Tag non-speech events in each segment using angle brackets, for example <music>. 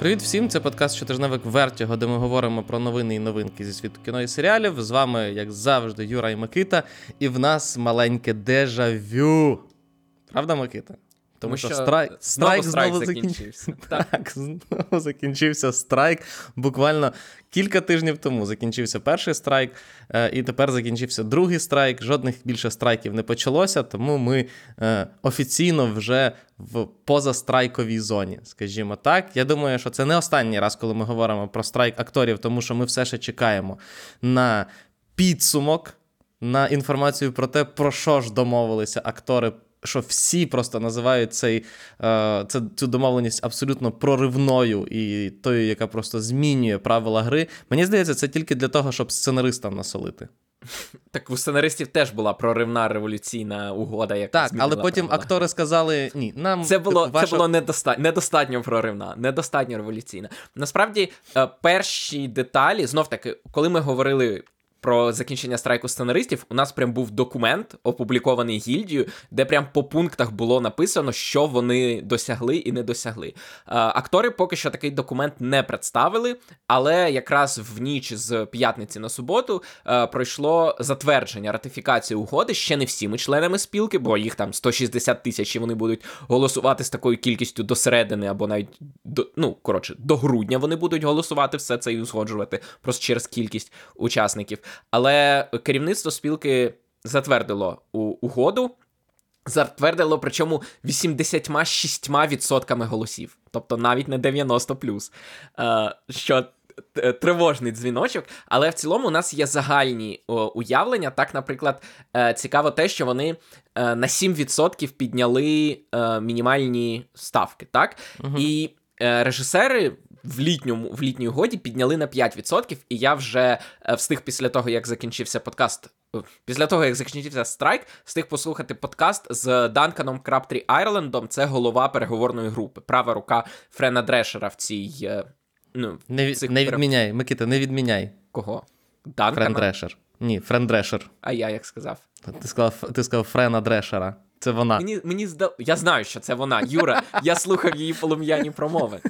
Привіт всім! Це подкаст щотижневик Вертіго, де ми говоримо про новини і новинки зі світу кіно і серіалів. З вами, як завжди, Юра і Микита, і в нас маленьке дежавю. Правда, Микита? Тому що страйк страйк знову, знову закінчився. <laughs> Так, знову закінчився страйк. Буквально кілька тижнів тому закінчився перший страйк, е, і тепер закінчився другий страйк. Жодних більше страйків не почалося, тому ми е, офіційно вже в позастрайковій зоні, скажімо так. Я думаю, що це не останній раз, коли ми говоримо про страйк акторів, тому що ми все ще чекаємо на підсумок. На інформацію про те, про що ж домовилися актори що всі просто називають цей, е, це, цю домовленість абсолютно проривною і тою, яка просто змінює правила гри. Мені здається, це тільки для того, щоб сценаристам насолити. Так у сценаристів теж була проривна революційна угода, яка так, але потім правила. актори сказали: ні, нам це було ваша... це було недостатньо недостатньо проривна, недостатньо революційна. Насправді, е, перші деталі знов таки, коли ми говорили про закінчення страйку сценаристів, у нас прям був документ, опублікований гільдією, де прям по пунктах було написано, що вони досягли і не досягли. Актори поки що такий документ не представили, але якраз в ніч з п'ятниці на суботу пройшло затвердження ратифікації угоди ще не всіми членами спілки, бо їх там 160 тисяч і вони будуть голосувати з такою кількістю до середини, або навіть до ну коротше до грудня вони будуть голосувати все це і узгоджувати просто через кількість учасників. Але керівництво спілки затвердило угоду. Затвердило, причому 86% голосів, тобто навіть не 90 плюс. Е, що тривожний дзвіночок, але в цілому у нас є загальні уявлення. Так, наприклад, е, цікаво те, що вони е, на 7% підняли мінімальні ставки, так? Угу. І режисери в літньому в літній угоді підняли на 5%, і я вже е, встиг після того, як закінчився подкаст. Е, після того, як закінчився страйк, встиг послухати подкаст з Данканом Краптрі Айрлендом. Це голова переговорної групи, права рука Френа Дрешера в цій. Е, ну, Не цих не відміняй, Микита, не відміняй. Кого? Данкана? Френ Дрешер. Ні, Френ Дрешер. А я як сказав? Ти сказав ти сказав Френа Дрешера. Це вона. Мені мені здав... Я знаю, що це вона. Юра, я слухав її полум'яні промови.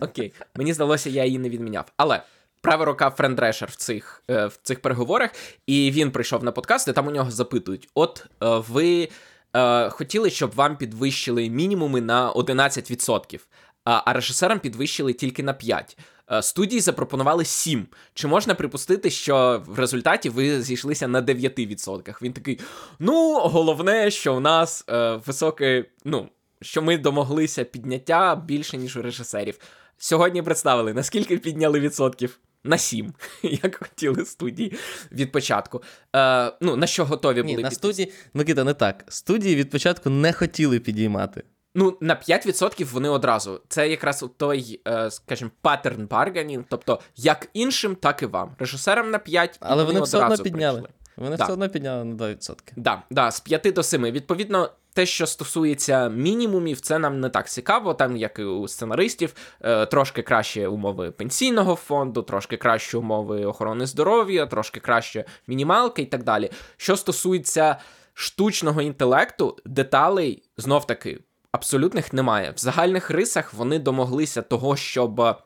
Окей, мені здалося, я її не відміняв. Але права рука Френдрешер в цих е, в цих переговорах, і він прийшов на подкаст, і там у нього запитують: от е, ви е, хотіли, щоб вам підвищили мінімуми на 11%, а режисерам підвищили тільки на 5%. Студії запропонували 7. Чи можна припустити, що в результаті ви зійшлися на 9%? Він такий: ну, головне, що у нас е, високе, ну, що ми домоглися підняття більше, ніж у режисерів. Сьогодні представили, наскільки підняли відсотків. На 7, <laughs> як хотіли студії від початку. Е, Ну, на що готові були Ні, на студії, Микита, не так. Студії від початку не хотіли підіймати. Ну, на 5% вони одразу. Це якраз той, е, скажімо, паттерн барганінг, тобто як іншим, так і вам. Режисерам на 5%, але вони, вони все одно підняли. Прийшли. Вони да. все одно підняли на 2%. Так, да, да, з 5 до 7. Відповідно, те, що стосується мінімумів, це нам не так цікаво. Там, як і у сценаристів, е, трошки краще умови пенсійного фонду, трошки кращі умови охорони здоров'я, трошки краще мінімалки і так далі. Що стосується штучного інтелекту, деталей знов таки абсолютних немає. В загальних рисах вони домоглися того, щоб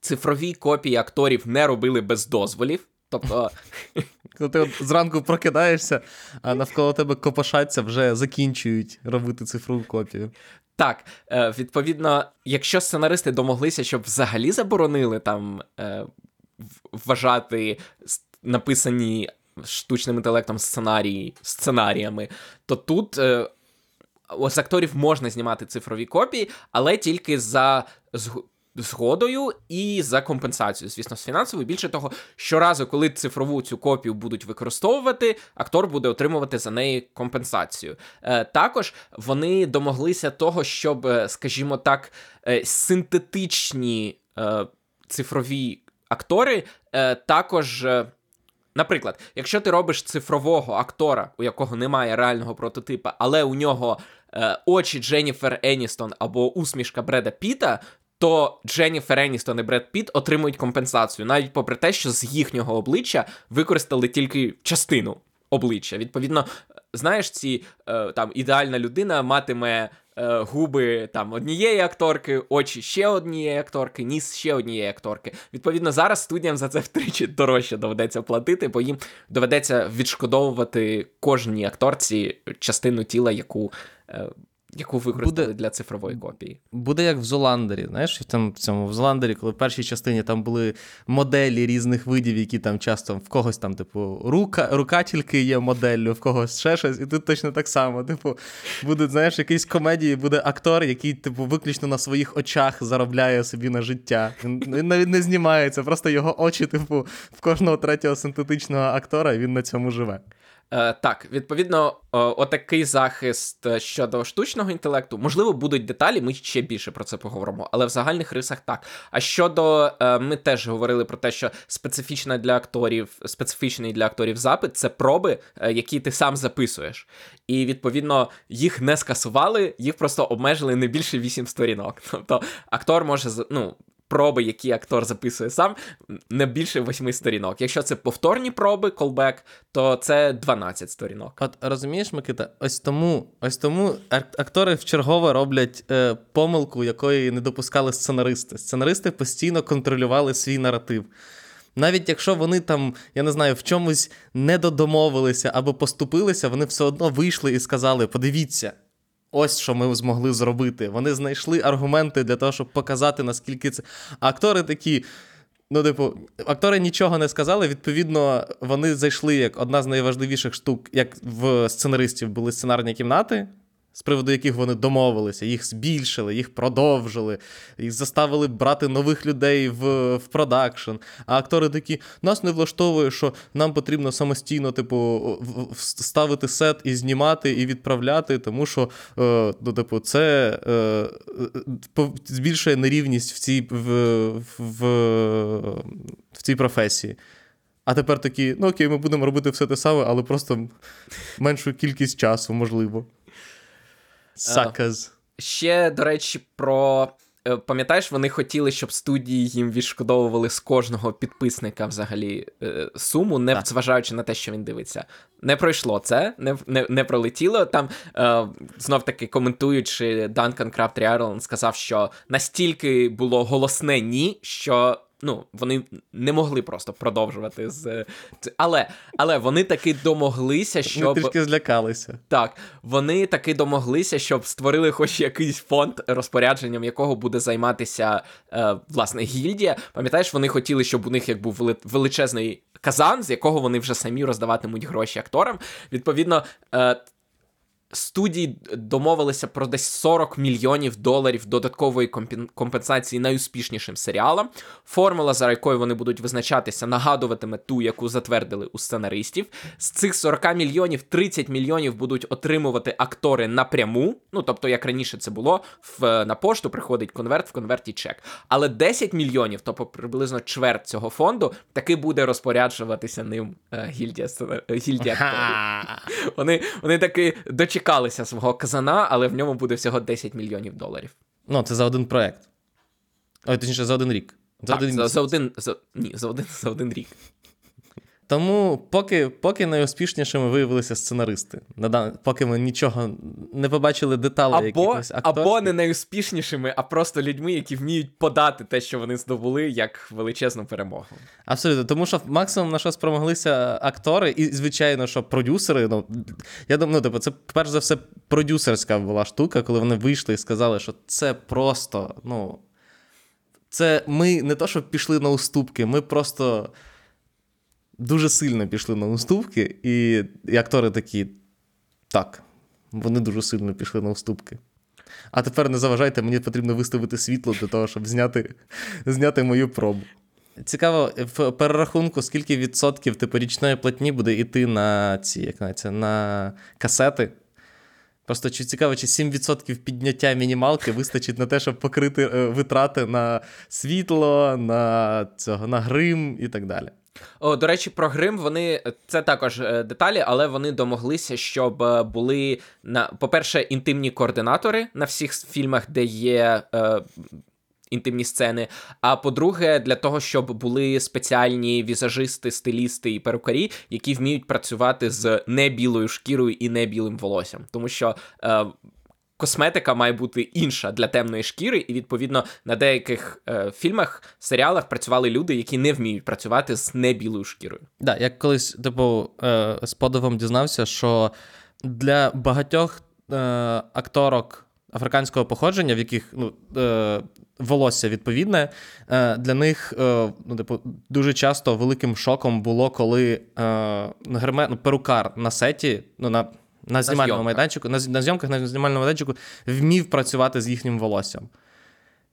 цифрові копії акторів не робили без дозволів. Тобто, <laughs> коли ти от зранку прокидаєшся, а навколо тебе копошаться, вже закінчують робити цифрову копію. Так, е, відповідно, якщо сценаристи домоглися, щоб взагалі заборонили там е, вважати написані штучним інтелектом сценарії сценаріями, то тут. З акторів можна знімати цифрові копії, але тільки за згодою і за компенсацію, звісно, з фінансовою. Більше того, щоразу, коли цифрову цю копію будуть використовувати, актор буде отримувати за неї компенсацію. Е, Також вони домоглися того, щоб, е, скажімо так, е, синтетичні цифрові актори також. Е, Наприклад, якщо ти робиш цифрового актора, у якого немає реального прототипа, але у нього е, очі Дженніфер Еністон або усмішка Бреда Піта, то Дженніфер Еністон і Бред Піт отримують компенсацію, навіть попри те, що з їхнього обличчя використали тільки частину обличчя. Відповідно, знаєш, ці е, там ідеальна людина матиме е, губи там однієї акторки, очі ще однієї акторки, ніс ще однієї акторки. Відповідно, зараз студіям за це втричі дорожче доведеться платити, бо їм доведеться відшкодовувати кожній акторці частину тіла, яку. Яку використали Буде- для цифрової копії. Буде як в Золандері. Знаєш, там в цьому в Золандері, коли в першій частині там були моделі різних видів, які там часто в когось там, типу, рука, рука тільки є моделлю, в когось ще щось, і тут точно так само. Типу, буде, знаєш, якийсь комедії, буде актор, який, типу, виключно на своїх очах заробляє собі на життя. Він, він навіть не знімається, просто його очі, типу, в кожного третього синтетичного актора, і він на цьому живе. Е, так, відповідно, отакий захист е, щодо штучного інтелекту. Можливо, будуть деталі, ми ще більше про це поговоримо, але в загальних рисах так. А щодо е, ми теж говорили про те, що специфічна для акторів, специфічний для акторів запит це проби, які ти сам записуєш. І відповідно їх не скасували, їх просто обмежили не більше 8 сторінок. <laughs> Тобто актор може ну. Проби, які актор записує сам, не більше восьми сторінок. Якщо це повторні проби, колбек, то це 12 сторінок. От розумієш, Микита, ось тому, ось тому ак- актори вчергове роблять е, помилку, якої не допускали сценаристи. Сценаристи постійно контролювали свій наратив. Навіть якщо вони там, я не знаю, в чомусь не додомовилися або поступилися, вони все одно вийшли і сказали: подивіться, ось що ми змогли зробити. Вони знайшли аргументи для того, щоб показати, наскільки це. А актори такі. Ну, типу, актори нічого не сказали. Відповідно, вони зайшли як одна з найважливіших штук, як в сценаристів були сценарні кімнати, з приводу яких вони домовилися, їх збільшили, їх продовжили, їх заставили брати нових людей в, в продакшн. А актори такі: нас не влаштовує, що нам потрібно самостійно, типу, ставити сет і знімати, і відправляти, тому що е, ну, типу, це е, збільшує нерівність в цій, в, в, в цій професії. А тепер такі, ну окей, ми будемо робити все те саме, але просто меншу кількість часу, можливо. Саказ. Ще, до речі, про. е, Пам'ятаєш, вони хотіли, щоб студії їм відшкодовували з кожного підписника взагалі е, суму, не Так. зважаючи на те, що він дивиться. Не пройшло це, не, не, не пролетіло. Там е, знов таки коментуючи, Данкан Крафт Ireland сказав, що настільки було голосне ні, що. Ну, вони не могли просто продовжувати з але, але вони таки домоглися, Ми щоб трішки злякалися. так, вони таки домоглися, щоб створили хоч якийсь фонд, розпорядженням якого буде займатися е, власне гільдія. Пам'ятаєш, вони хотіли, щоб у них як був величезний казан, з якого вони вже самі роздаватимуть гроші акторам. Відповідно. Е, Студії домовилися про десь 40 мільйонів доларів додаткової компенсації найуспішнішим серіалам. Формула, за якою вони будуть визначатися, нагадуватиме ту, яку затвердили у сценаристів. З цих 40 мільйонів 30 мільйонів будуть отримувати актори напряму. Ну тобто, як раніше це було, в, на пошту приходить конверт, в конверті чек. Але 10 мільйонів, тобто приблизно чверть цього фонду, таки буде розпоряджуватися ним е, гільдія, гільдія. Вони, вони таки дочекалися свого казана, але в ньому буде всього 10 мільйонів доларів. Ну, це за один проект. Ой, точніше, за один рік. За Так, один за, за один за, ні, за один за один рік. Тому поки, поки найуспішнішими виявилися сценаристи. Поки ми нічого не побачили деталей Або, якихось акторських. або не найуспішнішими, а просто людьми, які вміють подати те, що вони здобули, як величезну перемогу. Абсолютно, тому що максимум на що спромоглися актори, і, звичайно, що продюсери. Ну, я думаю, ну, типу, це перш за все продюсерська була штука, коли вони вийшли і сказали, що це просто, ну. Це ми не то, що пішли на уступки, ми просто дуже сильно пішли на уступки, і, і актори такі. Так, вони дуже сильно пішли на уступки. А тепер не заважайте, мені потрібно виставити світло для того, щоб зняти, зняти мою пробу. Цікаво, в перерахунку, скільки відсотків типу, річної платні буде йти на ці, як знається, на касети. Просто чи цікаво, чи 7% підняття мінімалки вистачить на те, щоб покрити е, витрати на світло, на цього, на грим і так далі. О, до речі, про грим вони це також е, деталі, але вони домоглися, щоб е, були на по-перше, інтимні координатори на всіх фільмах, де є. Е, Інтимні сцени. А по-друге, для того, щоб були спеціальні візажисти, стилісти і перукарі, які вміють працювати з небілою шкірою і небілим волоссям. Тому що е, косметика має бути інша для темної шкіри, і відповідно на деяких е, фільмах, серіалах працювали люди, які не вміють працювати з небілою шкірою. Да, я колись, типу, е, з подивом дізнався, що для багатьох е, акторок африканського походження, в яких ну, е, волосся відповідне, е, для них е, ну, типу, дуже часто великим шоком було, коли е, герме, ну, перукар на сеті, ну, на, на знімальному майданчику, на, на зйомках на знімальному майданчику вмів працювати з їхнім волоссям.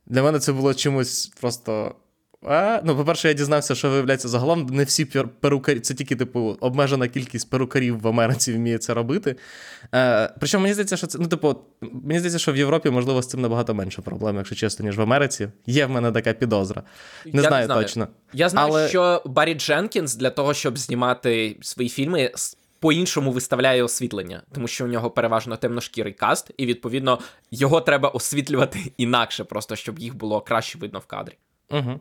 Для мене це було чимось просто. А, ну, по-перше, я дізнався, що виявляється загалом не всі перукарі, це тільки, типу, обмежена кількість перукарів в Америці вміє це робити. Е, причому мені здається, що це, ну, типу, мені здається, що в Європі, можливо, з цим набагато менше проблем, якщо чесно, ніж в Америці. Є в мене така підозра. Не Я знаю точно. Я знаю, Але- що Баррі Дженкінс для того, щоб знімати свої фільми, по-іншому виставляє освітлення, тому що у нього переважно темношкірий каст, і відповідно його треба освітлювати інакше, просто щоб їх було краще видно в кадрі. Угу.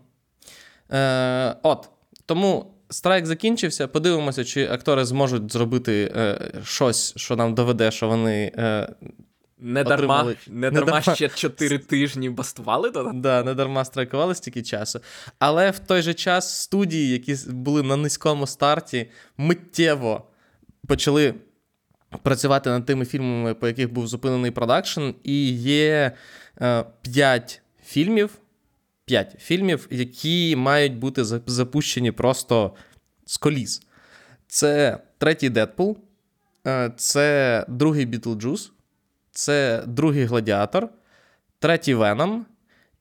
Е, от. Тому страйк закінчився. Подивимося, чи актори зможуть зробити е, щось, що нам доведе, що вони. Е, Не дарма, не не дарма дарма. ще 4 тижні бастували до Да, не дарма страйкували стільки часу. Але в той же час студії, які були на низькому старті, миттєво почали працювати над тими фільмами, по яких був зупинений продакшн, і є е, 5 фільмів, 5 фільмів, які мають бути запущені просто з коліс. Це третій Дедпул, це другий Бітлджюс, це другий Гладіатор, третій Веном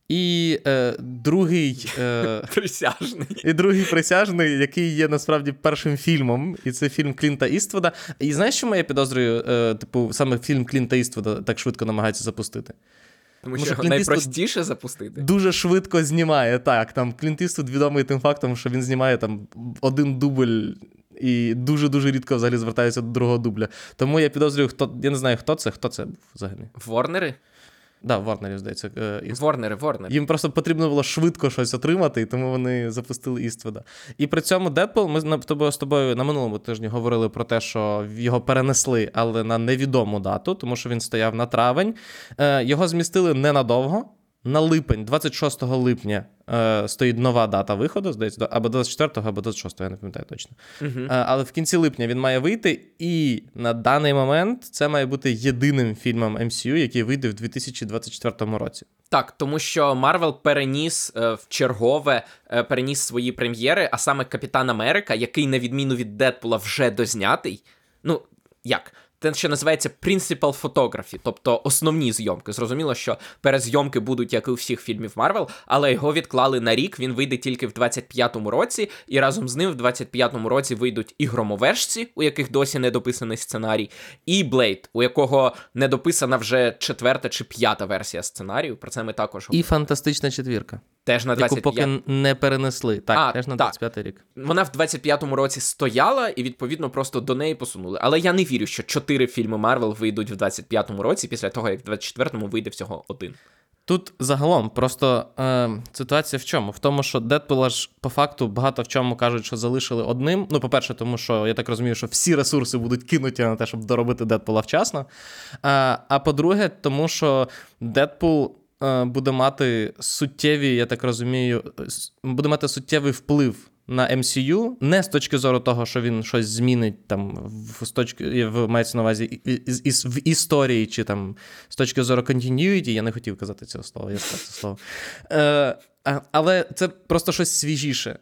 і е, другий. Е, <laughs> присяжний. і другий присяжний, який є насправді першим фільмом, і це фільм Клінта Іствуда. І знаєш, що я підозрюю, е, типу, саме фільм Клінта Іствуда так швидко намагається запустити? Тому що що його Іствуд- найпростіше запустити. Дуже швидко знімає. Так, там Клінт Іствуд відомий тим фактом, що він знімає там один дубль. І дуже-дуже рідко взагалі звертається до другого дубля. Тому я підозрюю, хто. Я не знаю, хто це, хто це був взагалі. Ворнери? Да, Варнерів, здається. Іствуд. Ворнери, Ворнери. Їм просто потрібно було швидко щось отримати, і тому вони запустили Іствуда. І при цьому Дедпул, ми з тобою- з тобою на минулому тижні говорили про те, що його перенесли, але на невідому дату, тому що він стояв на травень. Е, Його змістили ненадовго. На липень, 26 липня, е, стоїть нова дата виходу, здається, до- або 24, або 26, я не пам'ятаю точно. Мгм. Е, але в кінці липня він має вийти, і на даний момент це має бути єдиним фільмом MCU, який вийде в 2024 році. Так, тому що Марвел переніс е, в чергове, е, переніс свої прем'єри, а саме Капітан Америка, який, на відміну від Дедпула, вже дознятий. Ну, як? Те, що називається Principal Photography, тобто основні зйомки. Зрозуміло, що перезйомки будуть, як і у всіх фільмів Марвел, але його відклали на рік. Він вийде тільки в 25-му році, і разом з ним в 25-му році вийдуть і громовержці, у яких досі не дописаний сценарій, і Блейд, у якого не дописана вже четверта чи п'ята версія сценарію. Про це ми також І фантастична четвірка. Теж на яку поки не перенесли. Так, А, теж на так. 25 рік. Вона в 25-му році стояла, і відповідно просто до неї посунули. Але я не вірю, що чотири фільми Марвел вийдуть в 25-му році, після того як в 24-му вийде всього один. Тут загалом просто е, ситуація в чому? В тому, що Дедпула ж по факту багато в чому кажуть, що залишили одним. Ну, по-перше, тому що я так розумію, що всі ресурси будуть кинуті на те, щоб доробити Дедпула вчасно. А, а по-друге, тому що Дедпул е, буде мати суттєві, я так розумію, буде мати суттєвий вплив. На MCU, не з точки зору того, що він щось змінить там в з точки в мається на увазі і- і- в історії, чи там з точки зору continuity, я не хотів казати цього слова, я сказав це слово. Е, але це просто щось свіжіше.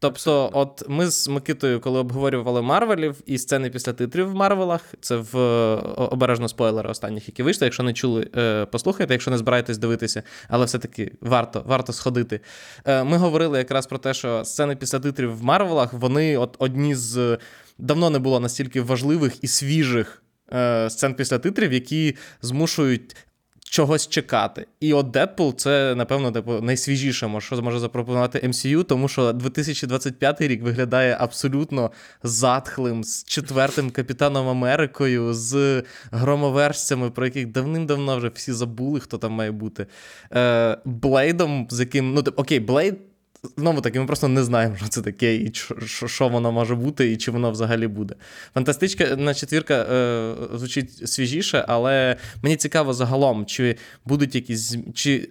Тобто, от ми з Микитою, коли обговорювали Марвелів і сцени після титрів в Марвелах, це в е, обережно спойлери останніх, які вийшли. Якщо не чули, е, послухайте, якщо не збираєтесь дивитися, але все-таки варто, варто сходити. Е, Ми говорили якраз про те, що сцени після титрів в Марвелах, вони от одні з давно не було настільки важливих і свіжих сцен після титрів, які змушують чогось чекати. І от Дедпул це, напевно, типу, найсвіжіше, що зможе запропонувати MCU, тому що 2025 рік виглядає абсолютно затхлим, з четвертим Капітаном Америкою, з громовержцями, про яких давним-давно вже всі забули, хто там має бути. Е, Блейдом, з яким. Ну, тип, окей, Блейд. Знову таки, ми просто не знаємо, що це таке, і що, воно може бути, і чи воно взагалі буде. Фантастичка на четвірка е, звучить свіжіше, але мені цікаво загалом, чи будуть якісь. чи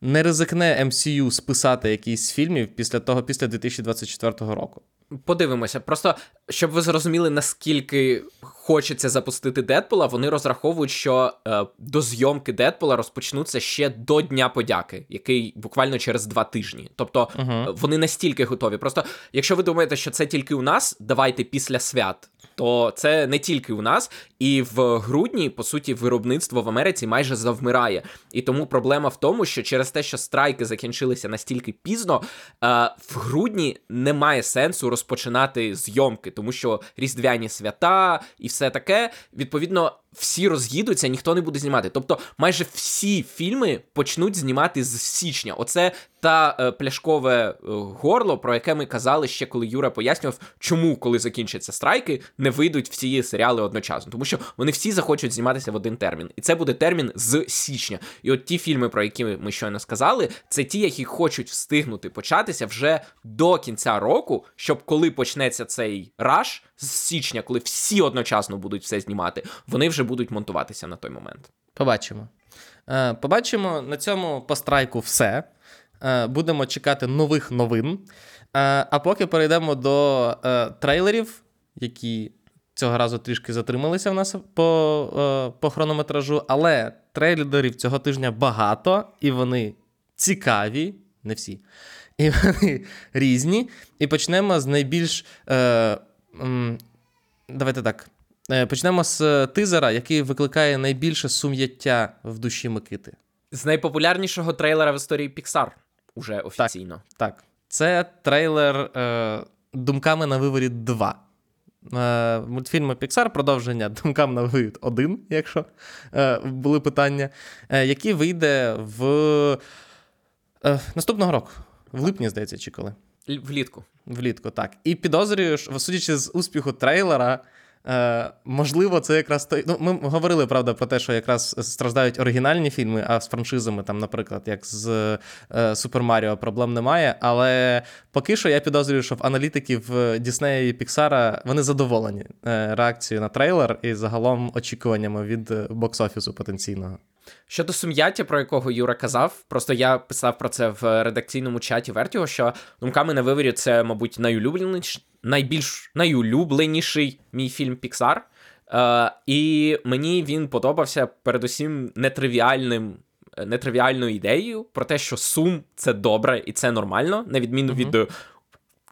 не ризикне MCU списати якісь фільмів після того, після 2024 року. Подивимося. Просто щоб ви зрозуміли, наскільки хочеться запустити Дедпула, вони розраховують, що е, до зйомки Дедпула розпочнуться ще до Дня подяки, який буквально через два тижні. Тобто uh вони настільки готові. Просто якщо ви думаєте, що це тільки у нас, давайте після свят. То це не тільки у нас, і в грудні, по суті, виробництво в Америці майже завмирає. І тому проблема в тому, що через те, що страйки закінчилися настільки пізно, е, в грудні немає сенсу розпочинати зйомки, тому що різдвяні свята і все таке, відповідно, всі роз'їдуться, ніхто не буде знімати. Тобто, майже всі фільми почнуть знімати з січня. Оце та е, пляшкове е, горло, про яке ми казали ще, коли Юра пояснював, чому, коли закінчаться страйки, не вийдуть всі серіали одночасно, тому що вони всі захочуть зніматися в один термін, і це буде термін з січня. І от ті фільми, про які ми щойно сказали, це ті, які хочуть встигнути початися вже до кінця року, щоб коли почнеться цей раш з січня, коли всі одночасно будуть все знімати, вони вже будуть монтуватися на той момент. Побачимо. Е, побачимо на цьому пострайку все. Е, будемо чекати нових новин. Е, а поки перейдемо до трейлерів, які цього разу трішки затрималися в нас по, по хронометражу. Але трейлерів цього тижня багато, і вони цікаві, не всі. І <laughs> вони різні. І почнемо з найбільш. Давайте так. Е, почнемо з е, тизера, який викликає найбільше сум'яття в душі Микити. З найпопулярнішого трейлера в історії Pixar уже офіційно. Так. так. Це трейлер е, Думками на виворіт 2. Е, Мультфільми Pixar, продовження Думкам на виворіт 1, якщо е, були питання, е, який вийде в е, наступного року. В липні, здається, чи коли? Влітку. Влітку, так. І підозрюю, що, судячи з успіху трейлера, е, можливо, це якраз той. Ну, ми говорили, правда, про те, що якраз страждають оригінальні фільми, а з франшизами, там, наприклад, як з Супер Маріо, проблем немає. Але поки що я підозрюю, що в аналітиків Діснея і Піксара вони задоволені е, реакцією на трейлер і загалом очікуваннями від е, бокс-офісу потенційного. Щодо сум'яття, про якого Юра казав, просто я писав про це в редакційному чаті Вертіго, що думками на виворі це, мабуть, найулюбленіший, найбільш найулюбленіший мій фільм Піксар. Е, І мені він подобався передусім нетривіальним. Нетривіальною ідеєю про те, що сум це добре і це нормально, на відміну uh-huh. від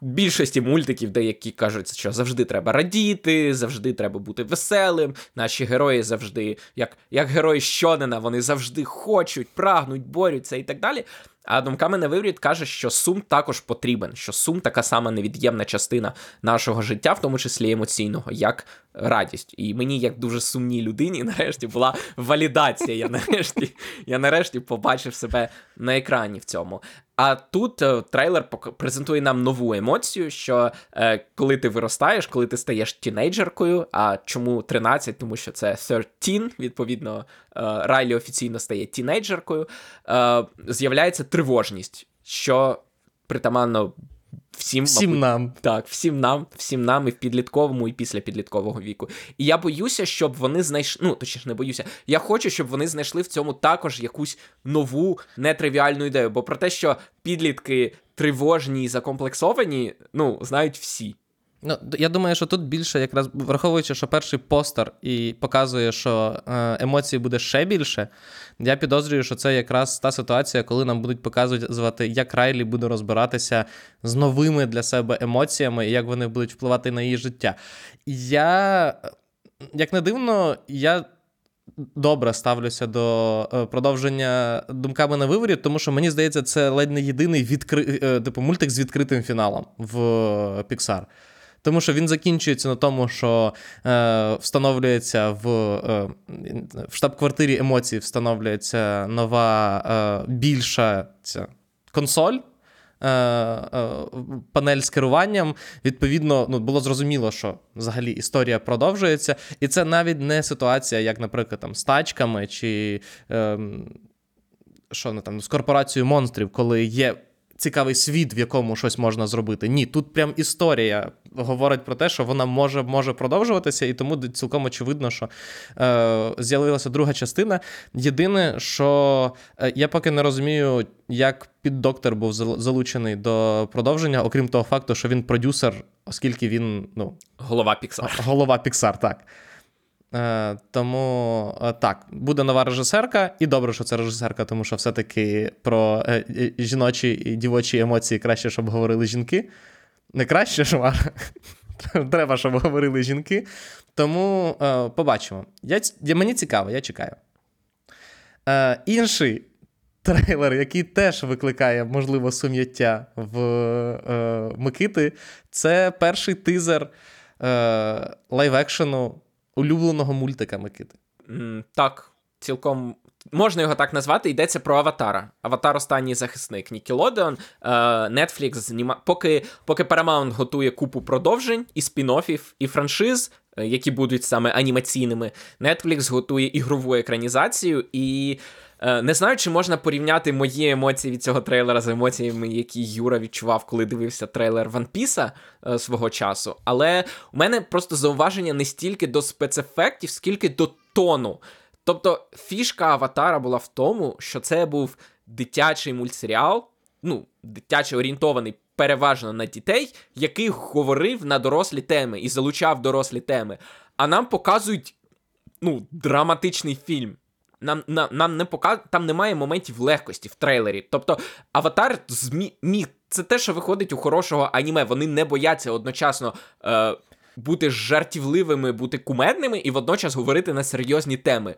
більшості мультиків, деякі кажуть, що завжди треба радіти, завжди треба бути веселим. Наші герої завжди, як як герої Щонена, вони завжди хочуть, прагнуть, борються і так далі. А думками на виврід каже, що сум також потрібен, що сум така сама невід'ємна частина нашого життя, в тому числі емоційного, як радість. І мені, як дуже сумній людині, <laughs> нарешті була валідація. Я нарешті я нарешті побачив себе на екрані в цьому. А тут е, трейлер презентує нам нову емоцію, що е, коли ти виростаєш, коли ти стаєш тінейджеркою, а чому 13? Тому що це 13, відповідно, е, Райлі офіційно стає тінейджеркою, е, з'являється тривожність, що притаманно всім всім мабуть, нам. Так, всім нам, всім нам і в підлітковому, і після підліткового віку. І я боюся, щоб вони знайшли. Ну, точніше, не боюся. Я хочу, щоб вони знайшли в цьому також якусь нову нетривіальну ідею. Бо про те, що підлітки тривожні і закомплексовані, ну, знають всі. Ну, я думаю, що тут більше, якраз враховуючи, що перший постер і показує, що е, емоцій буде ще більше. Я підозрюю, що це якраз та ситуація, коли нам будуть показувати, як Райлі буде розбиратися з новими для себе емоціями і як вони будуть впливати на її життя. Я, як не дивно, я. Добре ставлюся до е, продовження думками на виворі, тому що мені здається, це ледь не єдиний відкри... Е, типу мультик з відкритим фіналом в Pixar. Тому що він закінчується на тому, що е, встановлюється в е, в штаб-квартирі емоцій встановлюється нова е, більша ця консоль. Е, е, панель з керуванням, відповідно, ну було зрозуміло, що взагалі історія продовжується, і це навіть не ситуація, як, наприклад, там з тачками чи ем, що не там з корпорацією монстрів, коли є цікавий світ, в якому щось можна зробити. Ні, тут прям історія говорить про те, що вона може може продовжуватися, і тому цілком очевидно, що е, з'явилася друга частина. Єдине, що е, я поки не розумію, як піддоктор був залучений до продовження, окрім того факту, що він продюсер, оскільки він ну, голова Піксар. Голова Піксар, так. Е, Тому е, так, буде нова режисерка, і добре, що це режисерка, тому що все-таки про е, жіночі і дівочі емоції краще, щоб говорили жінки. Не краще ж, <laughs> треба, щоб говорили жінки. Тому е, побачимо. Я, Мені цікаво, я чекаю. Е, Інший трейлер, який теж викликає, можливо, сум'яття в е, Микити, це перший тизер е, лайв-екшену улюбленого мультика Микити. Mm, так, цілком. Можна його так назвати, йдеться про Аватара. Аватар останній захисник Нікелодеон. Netflix зніма... Поки поки Paramount готує купу продовжень і спін-офів, і франшиз, е, які будуть саме анімаційними, Netflix готує ігрову екранізацію і. Е, не знаю, чи можна порівняти мої емоції від цього трейлера з емоціями, які Юра відчував, коли дивився трейлер One Piece е, свого часу. Але у мене просто зауваження не стільки до спецефектів, скільки до тону. Тобто фішка Аватара була в тому, що це був дитячий мультсеріал, ну, дитячий орієнтований переважно на дітей, який говорив на дорослі теми і залучав дорослі теми. А нам показують ну, драматичний фільм. Нам нам, нам не показ... там немає моментів легкості в трейлері. Тобто, аватар змі... міг. Це те, що виходить у хорошого аніме. Вони не бояться одночасно е, бути жартівливими, бути кумедними і водночас говорити на серйозні теми.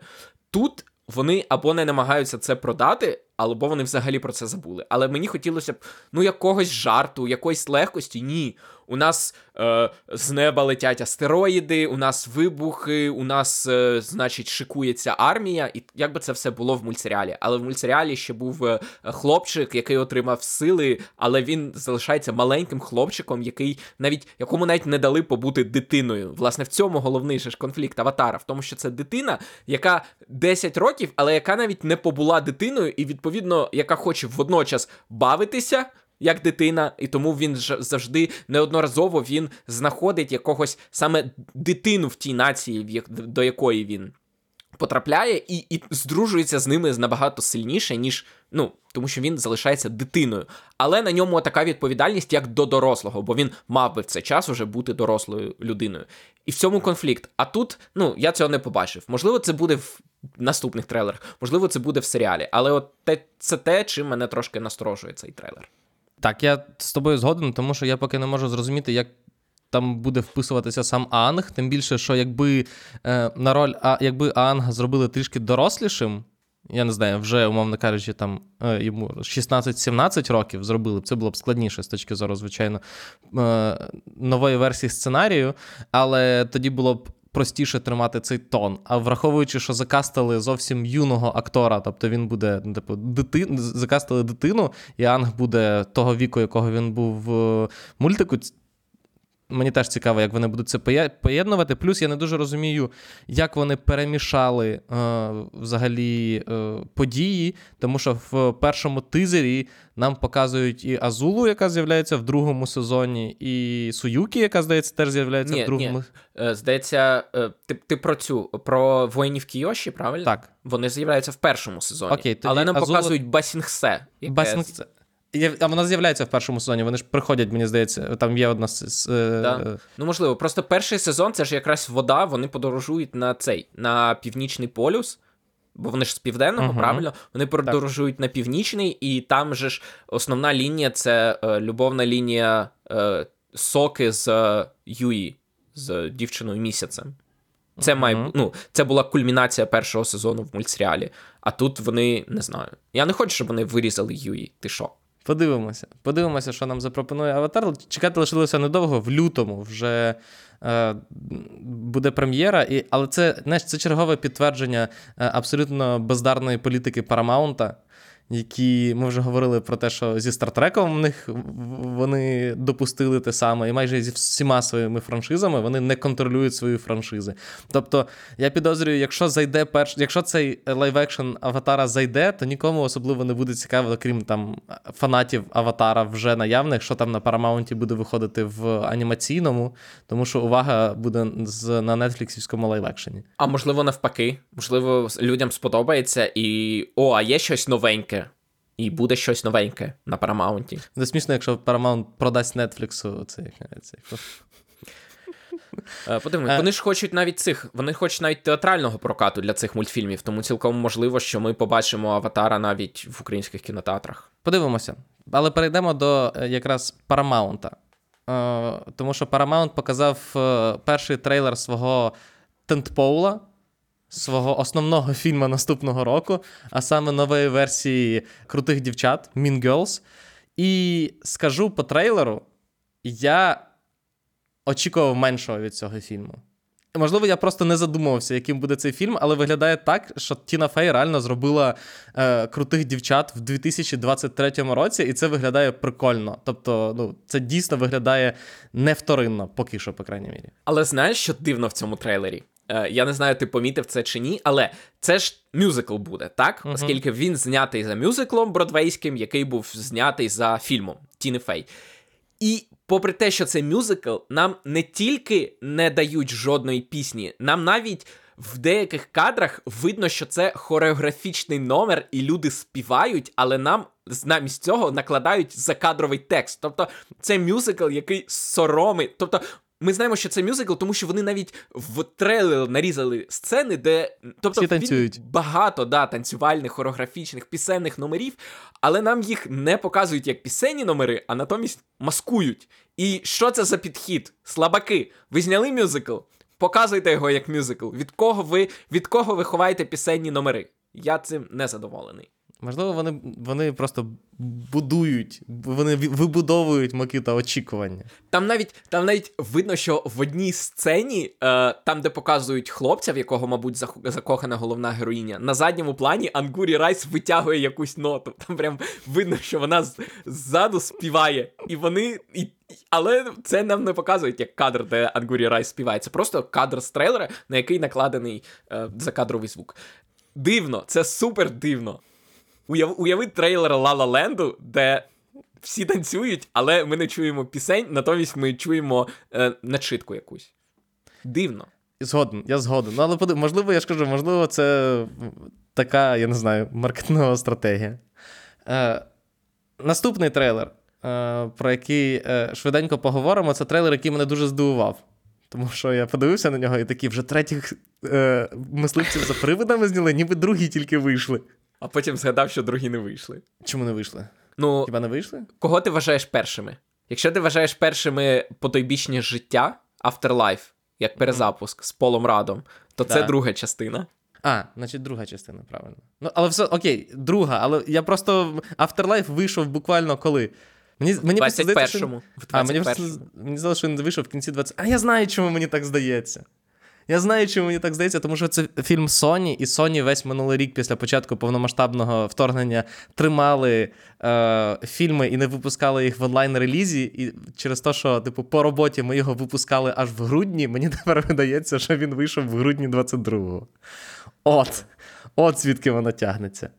Тут вони або не намагаються це продати, або вони взагалі про це забули. Але мені хотілося б ну якогось жарту, якоїсь легкості. Ні. У нас е, з неба летять астероїди, у нас вибухи, у нас, е, значить, шикується армія, і як би це все було в мультсеріалі. Але в мультсеріалі ще був е, хлопчик, який отримав сили, але він залишається маленьким хлопчиком, який навіть якому навіть не дали побути дитиною. Власне, в цьому головний же ж конфлікт аватара, в тому, що це дитина, яка 10 років, але яка навіть не побула дитиною, і відповідно, яка хоче водночас бавитися як дитина, і тому він ж завжди неодноразово він знаходить якогось саме дитину в тій нації, до якої він. Потрапляє і і здружується з ними набагато сильніше, ніж ну, тому що він залишається дитиною. Але на ньому така відповідальність як до дорослого, бо він мав би в цей час уже бути дорослою людиною. І в цьому конфлікт. А тут, ну, я цього не побачив. Можливо, це буде в наступних трейлерах, можливо, це буде в серіалі. Але от те, це те, чим мене трошки насторожує цей трейлер. Так, я з тобою згоден, тому що я поки не можу зрозуміти, як там буде вписуватися сам Анг. Тим більше, що якби е, на роль а, якби Анг зробили трішки дорослішим, я не знаю, вже, умовно кажучи, там е, йому 16-17 років зробили б, це було б складніше з точки зору, звичайно, е, нової версії сценарію, але тоді було б простіше тримати цей тон. А враховуючи, що закастили зовсім юного актора, тобто він буде, ну, типу, дитин, закастили дитину, і Анг буде того віку, якого він був в мультику. Мені теж цікаво, як вони будуть це поєднувати. Плюс я не дуже розумію, як вони перемішали е, взагалі е, події, тому що в першому тизері нам показують і Азулу, яка з'являється в другому сезоні, і Суюкі, яка, здається, теж з'являється ні, в другому. Ні. Е, здається, е, ти ти про цю про воїнів Кіоші, правильно? Так. Вони з'являються в першому сезоні. Окей, тоді Але нам Азула... показують Басінгсе. Яке... Басінгсе. А вона з'являється в першому сезоні. Вони ж приходять, мені здається, там є одна з. Да. Е, ну, можливо, просто перший сезон це ж якраз вода, вони подорожують на цей, на північний полюс. Бо вони ж з південного, uh-huh. правильно? Вони подорожують на північний, і там же ж основна лінія це е, любовна лінія е, соки з е, Юї, з дівчиною місяцем. Це uh-huh. має ну, це була кульмінація першого сезону в мультсеріалі. А тут вони не знаю. Я не хочу, щоб вони вирізали Юї. Ти що? Подивимося. Подивимося, що нам запропонує Аватар. Чекати лишилося недовго, в лютому вже е, буде прем'єра, і, але це знаєш, це чергове підтвердження е, абсолютно бездарної політики Парамаунта, які ми вже говорили про те, що зі Стартреком в них вони допустили те саме, і майже зі всіма своїми франшизами вони не контролюють свої франшизи. Тобто, я підозрюю, якщо зайде перш, якщо цей лайв-екшн Аватара зайде, то нікому особливо не буде цікаво, окрім там фанатів Аватара вже наявних, що там на Парамаунті буде виходити в анімаційному, тому що увага буде з на нетфліксівському лайв-екшені. А можливо, навпаки, можливо, людям сподобається і о, а є щось новеньке. І буде щось новеньке на Парамаунті. Це смішно, якщо Paramount продасть Netflix цей. цей. Е, Подивимось, вони ж хочуть навіть цих, вони хочуть навіть театрального прокату для цих мультфільмів, тому цілком можливо, що ми побачимо аватара навіть в українських кінотеатрах. Подивимося. Але перейдемо до е, якраз Paramount. Е, тому що Paramount показав перший трейлер свого тентпоула, свого основного фільму наступного року, а саме нової версії крутих дівчат Mean Girls. І скажу по трейлеру, я очікував меншого від цього фільму. Можливо, я просто не задумувався, яким буде цей фільм, але виглядає так, що Тіна Фей реально зробила е, крутих дівчат в 2023 році, і це виглядає прикольно. Тобто, ну, це дійсно виглядає невторинно, поки що, по крайній мірі. Але знаєш, що дивно в цьому трейлері? Е, я не знаю, ти помітив це чи ні, але це ж мюзикл буде, так? Uh-huh. Оскільки він знятий за мюзиклом бродвейським, який був знятий за фільмом Тіни Фей. І попри те, що це мюзикл, нам не тільки не дають жодної пісні, нам навіть. В деяких кадрах видно, що це хореографічний номер, і люди співають, але нам замість цього накладають закадровий текст. Тобто це мюзикл, який соромить. Тобто ми знаємо, що це мюзикл, тому що вони навіть в трейлер нарізали сцени, де тобто Всі танцюють. багато да, танцювальних, хореографічних, пісенних номерів, але нам їх не показують як пісенні номери, а натомість маскують. І що це за підхід? Слабаки, ви зняли мюзикл? Показуйте його як мюзикл. Від кого ви від кого ви ховаєте пісенні номери? Я цим не задоволений. Можливо, вони вони просто будують, вони вибудовують Микита очікування. Там навіть там навіть видно, що в одній сцені, е, там, де показують хлопця, в якого, мабуть, закохана головна героїня, на задньому плані Ангурі Райс витягує якусь ноту. <laughs> Там прям видно, що вона ззаду співає. І вони. І, але це нам не показують як кадр, де Ангурі Райс співає. Це просто кадр з трейлера, на який накладений е, закадровий звук. Дивно, це супер дивно. Уяв, уяви трейлер Лала Ленду, де всі танцюють, але ми не чуємо пісень, натомість ми чуємо е, начитку якусь. Дивно. Згоден, я згоден. Ну, але подив, можливо, я ж кажу, можливо, це така, я не знаю, маркетингова стратегія. Е, Наступний трейлер, е, про який е, швиденько поговоримо, це трейлер, який мене дуже здивував. Тому що я подивився на нього і такі вже третіх е, мисливців за привидами зняли, ніби другі тільки вийшли а потім згадав, що другі не вийшли. Чому не вийшли? Ну, Хіба не вийшли? Кого ти вважаєш першими? Якщо ти вважаєш першими потойбічні життя, Afterlife, як перезапуск з Полом Радом, то да. це друга частина. А, значить, друга частина, правильно. Ну, але все окей, друга, але я просто Afterlife вийшов буквально коли. Мені мені 21-му. А, мені мені здалося, що він вийшов в кінці 20. А я знаю, чому мені так здається. Я знаю, чому мені так здається, тому що це фільм Sony, і Sony весь минулий рік після початку повномасштабного вторгнення тримали е, фільми і не випускали їх в онлайн-релізі. І через те, що, типу, по роботі ми його випускали аж в грудні, мені <laughs> тепер видається, що він вийшов в грудні 22-го. От. От звідки воно тягнеться.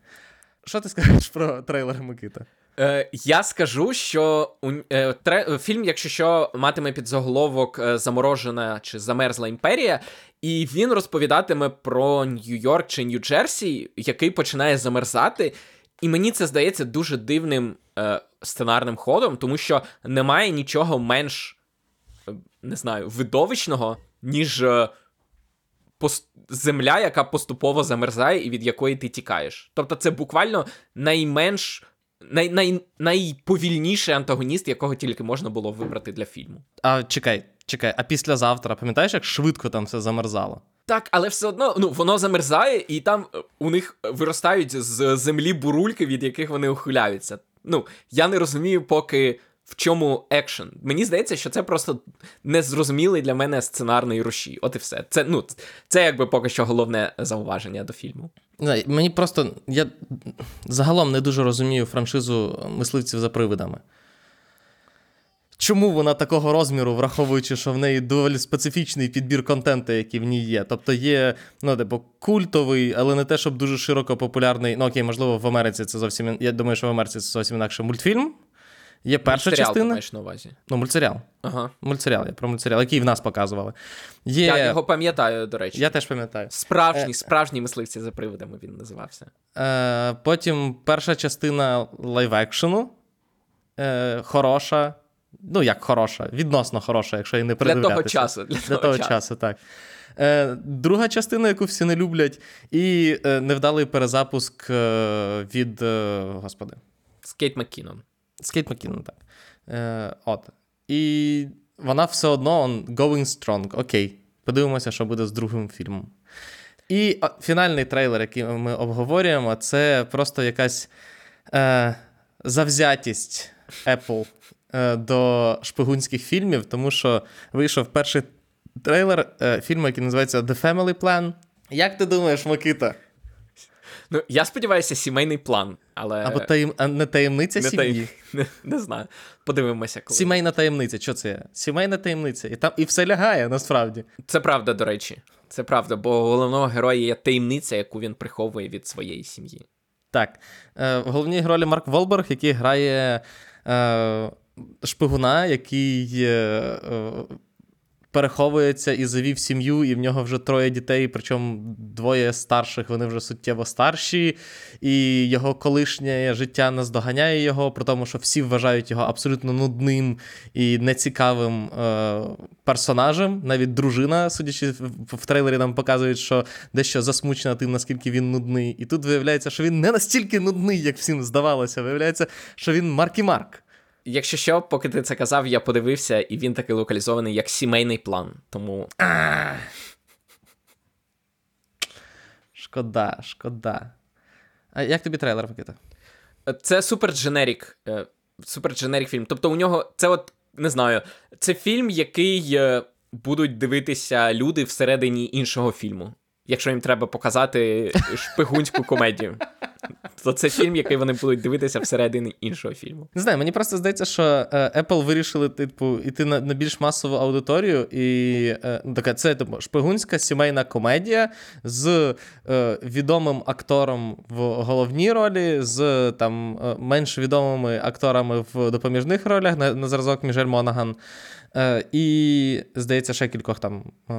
Що ти скажеш про трейлер Микита? Е, Я скажу, що е, тре, фільм, якщо що, матиме під заголовок е, Заморожена чи Замерзла імперія, і він розповідатиме про Нью-Йорк чи Нью-Джерсі, який починає замерзати. І мені це здається дуже дивним е, сценарним ходом, тому що немає нічого менш е, не знаю, видовищного, ніж е, пост... земля, яка поступово замерзає і від якої ти тікаєш. Тобто, це буквально найменш най, най, найповільніший антагоніст, якого тільки можна було вибрати для фільму. А чекай, чекай, а післязавтра, пам'ятаєш, як швидко там все замерзало? Так, але все одно ну, воно замерзає, і там е, у них виростають з землі бурульки, від яких вони ухиляються. Ну, я не розумію, поки в чому екшен. Мені здається, що це просто незрозумілий для мене сценарний рушій. От і все. Це ну, це якби поки що головне зауваження до фільму. Мені просто я загалом не дуже розумію франшизу мисливців за привидами. Чому вона такого розміру, враховуючи, що в неї доволі специфічний підбір контенту, який в ній є. Тобто є, ну, типу, культовий, але не те, щоб дуже широко популярний. Ну, окей, можливо, в Америці це зовсім. Я думаю, що в Америці це зовсім інакше мультфільм. Є перша Мультсеріал ти частина. маєш на увазі. Ну, мультсеріал. Ага. Мультсеріал, я про мультсеріал, який в нас показували. Є... Я його пам'ятаю, до речі. я теж пам'ятаю. Справжній, Е, справжній мисливці за привидами він називався. Е, потім перша частина лайв-екшену. Е, хороша. Ну, як хороша, відносно хороша, якщо і не Для того часу. Для, Для того часу, так. Е, друга частина, яку всі не люблять, і е, невдалий перезапуск е, від. Е, господи. З Кейт Маккінон. З Кейт Маккінон, так. Е, от. І вона все одно on, going strong. Окей. Подивимося, що буде з другим фільмом. І а, фінальний трейлер, який ми обговорюємо, це просто якась е, завзятість Apple е, до шпигунських фільмів, тому що вийшов перший трейлер е, фільму, який називається The Family Plan. Як ти думаєш, Микита? Ну, я сподіваюся, сімейний план, але. Або таєм... а не таємниця не, сім'ї? таєм- <laughs> не, не знаю. Подивимося, коли. Сімейна таємниця, що це? Сімейна таємниця. І там і все лягає насправді. Це правда, до речі. Це правда, бо у головного героя є таємниця, яку він приховує від своєї сім'ї. Так. Е, в головній ролі Марк Волберг, який грає е, шпигуна, який е, е, переховується і завів сім'ю, і в нього вже троє дітей, причому двоє старших, вони вже суттєво старші, і його колишнє життя наздоганяє його, при тому, що всі вважають його абсолютно нудним і нецікавим е, персонажем. Навіть дружина, судячи в трейлері, нам показують, що дещо засмучена тим, наскільки він нудний. І тут виявляється, що він не настільки нудний, як всім здавалося. Виявляється, що він Маркі Марк. Якщо що, поки ти це казав, я подивився, і він таки локалізований як сімейний план. Тому Шкода, шкода. А як тобі трейлер, Микита? це супер дженерік. е, Супер дженерік фільм. Тобто, у нього це от не знаю, це фільм, який е, будуть дивитися люди всередині іншого фільму. Якщо їм треба показати шпигунську комедію, то це фільм, який вони будуть дивитися всередині іншого фільму. Не знаю, мені просто здається, що е, Apple вирішили, типу, іти на, на більш масову аудиторію, і е, ну, така це типу, шпигунська сімейна комедія з е, відомим актором в головній ролі, з там е, менш відомими акторами в допоміжних ролях, на, на зразок Міжель Монаган. Е, і, здається, ще кількох там. Е,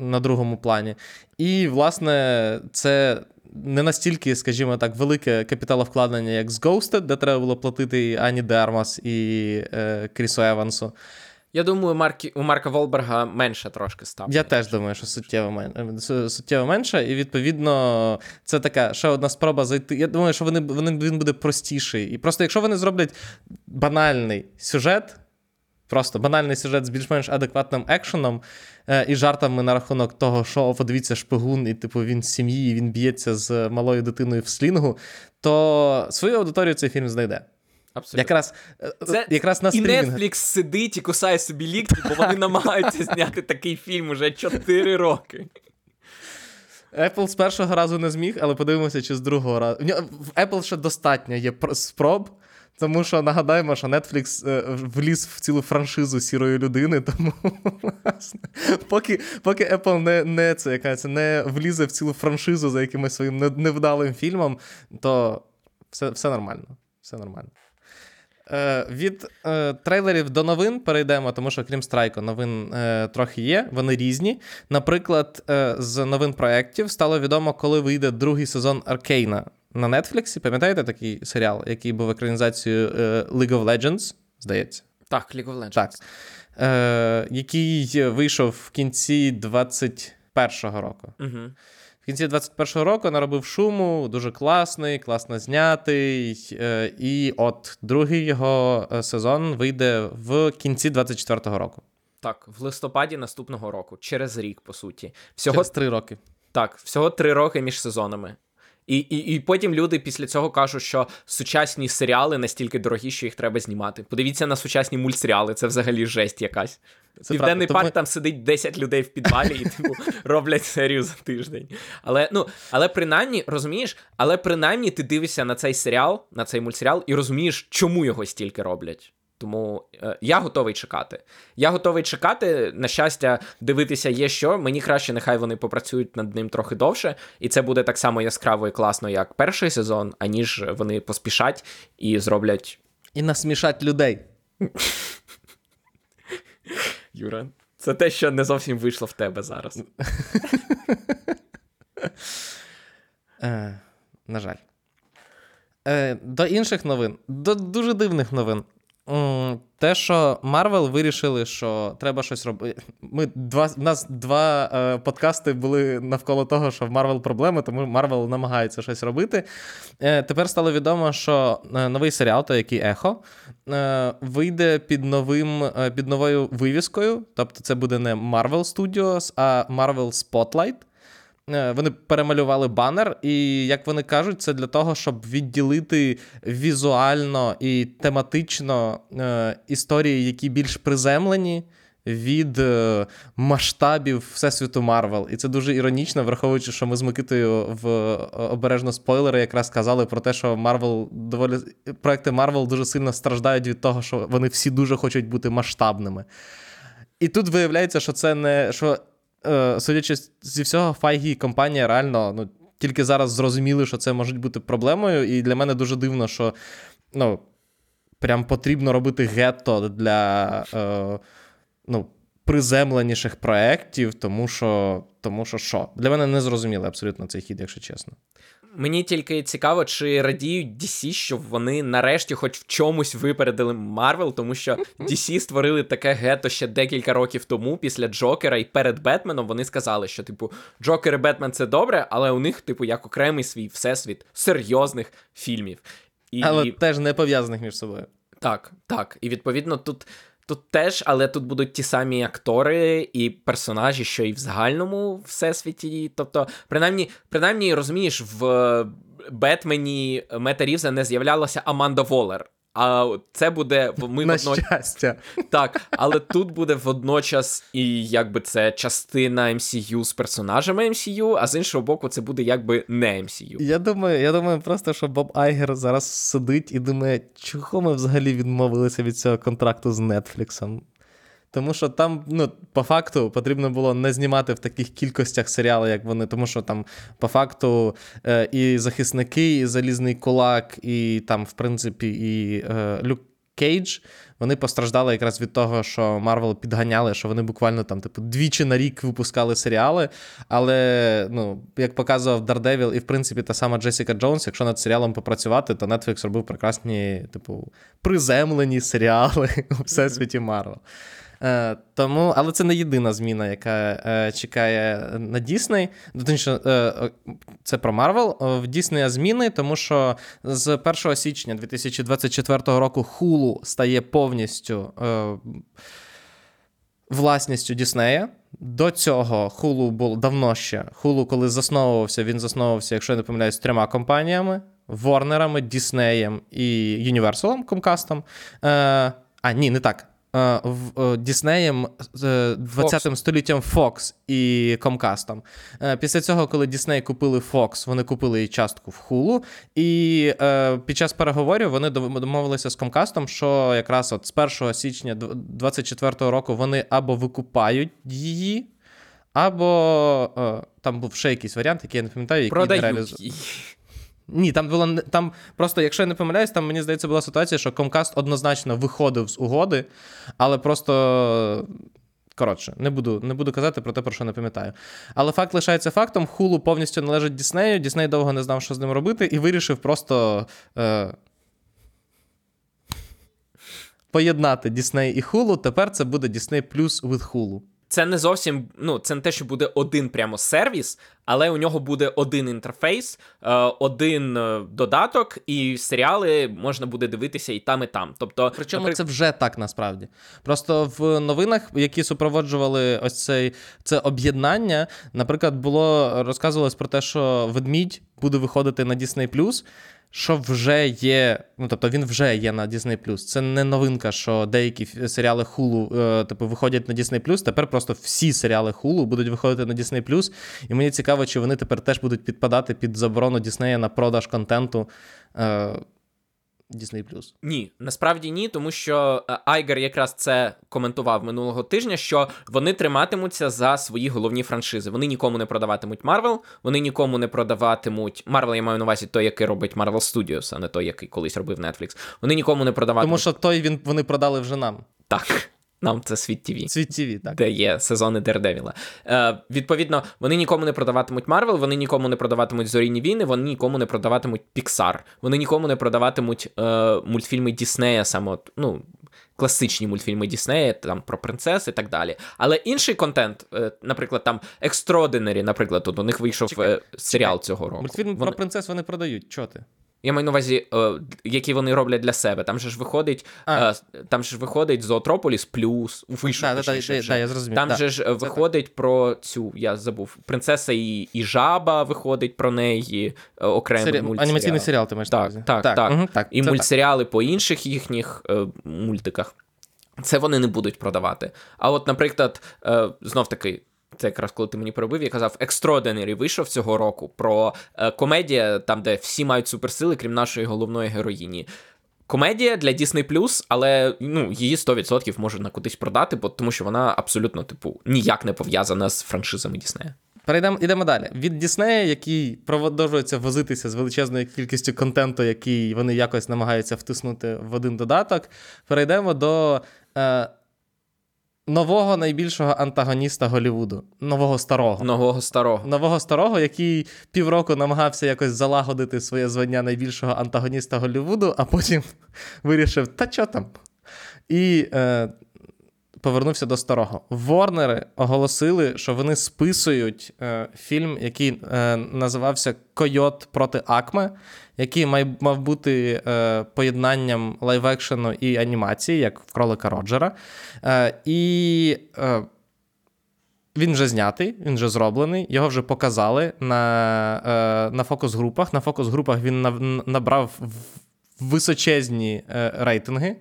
на другому плані. І, власне, це не настільки, скажімо так, велике капіталовкладення, як з Ghosted, де треба було платити і Ані Дермас і е, Крісу Евансу. Я думаю, Маркі, у Марка Волберга менше трошки ставка. Я теж думаю, що суттєво, мен... е, суттєво менше, і відповідно це така ще одна спроба зайти. Я думаю, що вони, вони, він буде простіший. І просто якщо вони зроблять банальний сюжет, просто банальний сюжет з більш-менш адекватним екшеном е, і жартами на рахунок того, що подивіться, шпигун, і типу він з сім'ї, і він б'ється з малою дитиною в слінгу, то свою аудиторію цей фільм знайде. Абсолютно. Якраз, е, Це якраз на і. Netflix сидить і кусає собі лікті, бо вони намагаються зняти такий фільм уже 4 роки. Apple з першого разу не зміг, але подивимося, чи з другого разу. В Apple ще достатньо є спроб, тому що нагадаємо, що Netflix е, вліз в цілу франшизу сірої людини, тому власне, поки, поки Apple не, не, це, яка це, не влізе в цілу франшизу за якимось своїм невдалим фільмом, то все, все нормально. Все нормально. Е, від е, трейлерів до новин перейдемо, тому що крім страйку, новин е, трохи є, вони різні. Наприклад, е, з новин проєктів стало відомо, коли вийде другий сезон Аркейна на Нетфліксі. Пам'ятаєте такий серіал, який був екранізацією е, League of Legends, здається? Так, League of Legends. Так. Е, який вийшов в кінці 21-го року. Угу. В кінці 21-го року наробив шуму, дуже класний, класно знятий. Е, і от другий його е, сезон вийде в кінці 24-го року. Так, в листопаді наступного року, через рік, по суті. Всього Через три роки. так, всього три роки між сезонами. І, і, і потім люди після цього кажуть, що сучасні серіали настільки дорогі, що їх треба знімати. Подивіться на сучасні мультсеріали, це взагалі жесть якась. Це Південний правда. парк Тому- там сидить 10 людей в підвалі і типу роблять серію за тиждень. Але ну, але принаймні, розумієш, але принаймні ти дивишся на цей серіал, на цей мультсеріал, і розумієш, чому його стільки роблять. Тому е, я готовий чекати. Я готовий чекати. На щастя, дивитися є що. Мені краще, нехай вони попрацюють над ним трохи довше, і це буде так само яскраво і класно, як перший сезон, аніж вони поспішать і зроблять. І насмішать людей. Юра, це те, що не зовсім вийшло в тебе зараз. <laughs> Е, на жаль. Е, до інших новин, до дуже дивних новин. Те, що Марвел вирішили, що треба щось робити. <laughs> Ми два, в нас два е, подкасти були навколо того, що в Марвел проблеми, тому Марвел намагається щось робити. Е, тепер стало відомо, що е, новий серіал, той який Ехо, е, вийде під новим, е, під новою вивіскою. Тобто це буде не Marvel Studios, а Marvel Spotlight. Е, Вони перемалювали банер, і як вони кажуть, це для того, щоб відділити візуально і тематично е, історії, які більш приземлені. Від е, масштабів Всесвіту Марвел. І це дуже іронічно, враховуючи, що ми з Микитою в обережно спойлери якраз сказали про те, що Марвел доволі проекти Марвел дуже сильно страждають від того, що вони всі дуже хочуть бути масштабними. І тут виявляється, що це не що, судячи зі всього, Файгі і компанія реально ну, тільки зараз зрозуміли, що це може бути проблемою. І для мене дуже дивно, що ну, прям потрібно робити гетто для е, ну, приземленіших проєктів, тому що, тому що що? Для мене не зрозуміли абсолютно цей хід, якщо чесно. Мені тільки цікаво, чи радіють DC, що вони нарешті хоч в чомусь випередили Марвел, тому що DC створили таке гето ще декілька років тому, після Джокера і перед Бетменом вони сказали, що, типу, Джокер і Бетмен це добре, але у них, типу, як окремий свій всесвіт серйозних фільмів. І... Але теж не пов'язаних між собою. Так, так. І відповідно тут. Тут теж, але тут будуть ті самі актори і персонажі, що і в загальному всесвіті. Тобто, принаймні, принаймні розумієш, в Бетмені Мета Рівза не з'являлася Аманда Волер. А це буде ми На водно... щастя. так, але тут буде водночас і якби це частина MCU з персонажами MCU, а з іншого боку, це буде якби не MCU. Я думаю, я думаю, просто що Боб Айгер зараз сидить і думає, чого ми взагалі відмовилися від цього контракту з Нетфліксом. Тому що там, ну, по факту, потрібно було не знімати в таких кількостях серіали, як вони, тому що там, по факту, е, і захисники, і Залізний кулак, і там, в принципі, і е, Люк Кейдж, вони постраждали якраз від того, що Марвел підганяли, що вони буквально там, типу, двічі на рік випускали серіали. Але, ну, як показував Daredevil і, в принципі, та сама Джесіка Джонс, якщо над серіалом попрацювати, то Netflix робив прекрасні, типу, приземлені серіали <laughs> у всесвіті Марвел. Е, тому, але це не єдина зміна, яка е, чекає на Дісней. Точніше, е, це про Марвел. В Діснея зміни, тому що з 1 січня 2024 року Hulu стає повністю е, власністю Діснея. До цього Hulu було давно ще. Hulu, коли засновувався, він засновувався, якщо я не помиляюсь, трьома компаніями: Ворнерами, Діснеєм і Юніверсалом, Комкастом. Е, а, ні, не так. Е, в- е, Діснеєм е, 20 століттям Fox і Комкастом. Е, Після цього, коли Дісней купили Fox, вони купили і частку в Hulu. І е, під час переговорів вони домовилися з Комкастом, що якраз от з 1 січня 2024 року вони або викупають її, або е, там був ще якийсь варіант, який я не пам'ятаю, який не її. Ні, там було там просто, якщо я не помиляюсь, там мені здається була ситуація, що Comcast однозначно виходив з угоди, але просто. Коротше, не буду, не буду казати про те, про що не пам'ятаю. Але факт лишається фактом: Hulu повністю належить Діснею. Дісней довго не знав, що з ним робити, і вирішив просто е... поєднати Дісней і Hulu. Тепер це буде Disney Plus with Hulu. Це не зовсім ну, це не те, що буде один прямо сервіс, але у нього буде один інтерфейс, е, один е, додаток, і серіали можна буде дивитися і там, і там. Тобто, Причому наприк- це вже так насправді. Просто в новинах, які супроводжували ось цей це об'єднання, наприклад, було розказувалось про те, що ведмідь буде виходити на Disney+, що вже є. Ну тобто він вже є на Disney+. Це не новинка, що деякі серіали Hulu, е, типу, виходять на Disney+, Тепер просто всі серіали Hulu будуть виходити на Disney+. І мені цікаво, чи вони тепер теж будуть підпадати під заборону Діснея на продаж контенту. Е, Disney+. Ні, насправді ні, тому що е, Айгер якраз це коментував минулого тижня, що вони триматимуться за свої головні франшизи. Вони нікому не продаватимуть Марвел, вони нікому не продаватимуть Марвел, я маю на увазі той, який робить Marvel Studios, а не той, який колись робив Netflix. Вони нікому не продаватимуть. Тому що той він вони продали вже нам. так. Нам це Sweet.tv. Sweet.tv, так. де є сезони Дердевіла. Е, відповідно, вони нікому не продаватимуть Марвел, вони нікому не продаватимуть Зоряні війни, вони нікому не продаватимуть Піксар, вони нікому не продаватимуть е, мультфільми Діснея, саме ну. Класичні мультфільми Діснея, там про принцес і так далі. Але інший контент, е, наприклад, там Extraordinary, наприклад, тут у них вийшов е, серіал цього року. Мультфільм Вони- про принцес вони продають. Чого ти? Я маю на увазі, е, які вони роблять для себе. Там же ж виходить, А. е, там же ж виходить Зоотрополіс плюс, вийшов. Да, точніше да, да, я зрозумів. Там да. же ж е, виходить про цю, я забув, принцеса і, і жаба виходить про неї окремий Сері... мультсеріал. Анімаційний серіал ти маєш Так, увазі? так, так. Угу, так І це мультсеріали по інших їхніх е, мультиках. Це вони не будуть продавати. А от, наприклад, е, знов таки. Це якраз коли ти мені перебив, я казав, Extraordinary вийшов цього року про е, комедія, там, де всі мають суперсили, крім нашої головної героїні. Комедія для Disney+, але ну, її 100% можна кудись продати, бо тому що вона абсолютно, типу, ніяк не пов'язана з франшизами Діснея. Перейдемо ідемо далі. Від Діснея, який продовжується возитися з величезною кількістю контенту, який вони якось намагаються втиснути в один додаток. Перейдемо до е, нового найбільшого антагоніста Голлівуду. Нового старого. Нового старого. Нового старого, який півроку намагався якось залагодити своє звання найбільшого антагоніста Голлівуду, а потім <laughs> вирішив, та що там? І е, повернувся до старого. Ворнери оголосили, що вони списують е, фільм, який е, називався Койот проти Акме, який мав, бути е, поєднанням лайв-екшену і анімації, як в кролика Роджера. Е, і. Е, він вже знятий, він вже зроблений, його вже показали на на фокус-групах. На фокус-групах він набрав височезні рейтинги,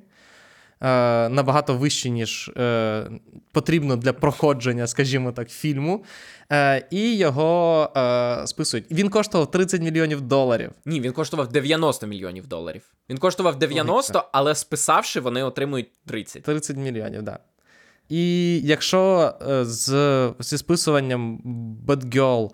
е, набагато вищі, ніж е, потрібно для проходження, скажімо так, фільму. Е, і його е, списують. Він коштував 30 мільйонів доларів. Ні, він коштував 90 мільйонів доларів. Він коштував 90, але списавши, вони отримують 30. 30 мільйонів, так. Да. І якщо е, з, зі списуванням Bad Girl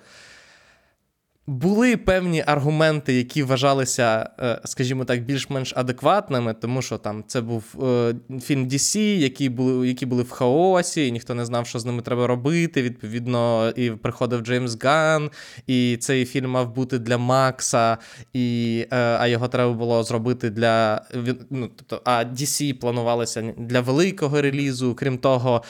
були певні аргументи, які вважалися, е, скажімо так, більш-менш адекватними, тому що там це був е, фільм DC, які були, які були в хаосі, і ніхто не знав, що з ними треба робити. Відповідно, і приходив Джеймс Ган, і цей фільм мав бути для Макса, і, е, а його треба було зробити для. Ну, тобто, а DC планувалося для великого релізу. Крім того,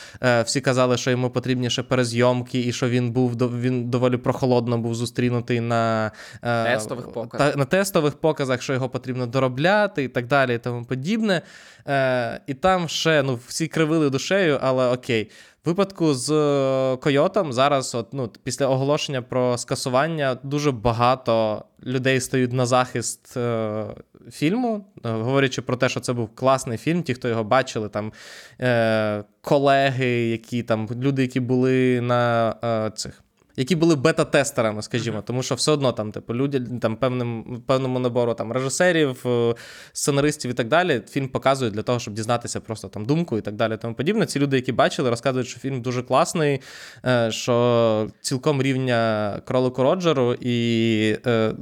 всі казали, що йому потрібніше перезйомки, і що він був він доволі прохолодно був зустрінутий на е, Тестових показах. Та, на тестових показах, що його потрібно доробляти і так далі, і тому подібне. Е, і там ще ну, всі кривили душею, але окей. В випадку з е, Койотом зараз, от, ну, після оголошення про скасування, дуже багато людей стають на захист е, фільму, е, говорячи про те, що це був класний фільм. Ті, хто його бачили, там е, колеги, які там люди, які були на е, цих. Які були бета-тестерами, скажімо, тому що все одно там, типу, люди там певним певному набору там режисерів, е, сценаристів і так далі. Фільм показують для того, щоб дізнатися просто там думку і так далі. Тому подібне. Ці люди, які бачили, розказують, що фільм дуже класний, е, що цілком рівня кролику Роджеру, і е,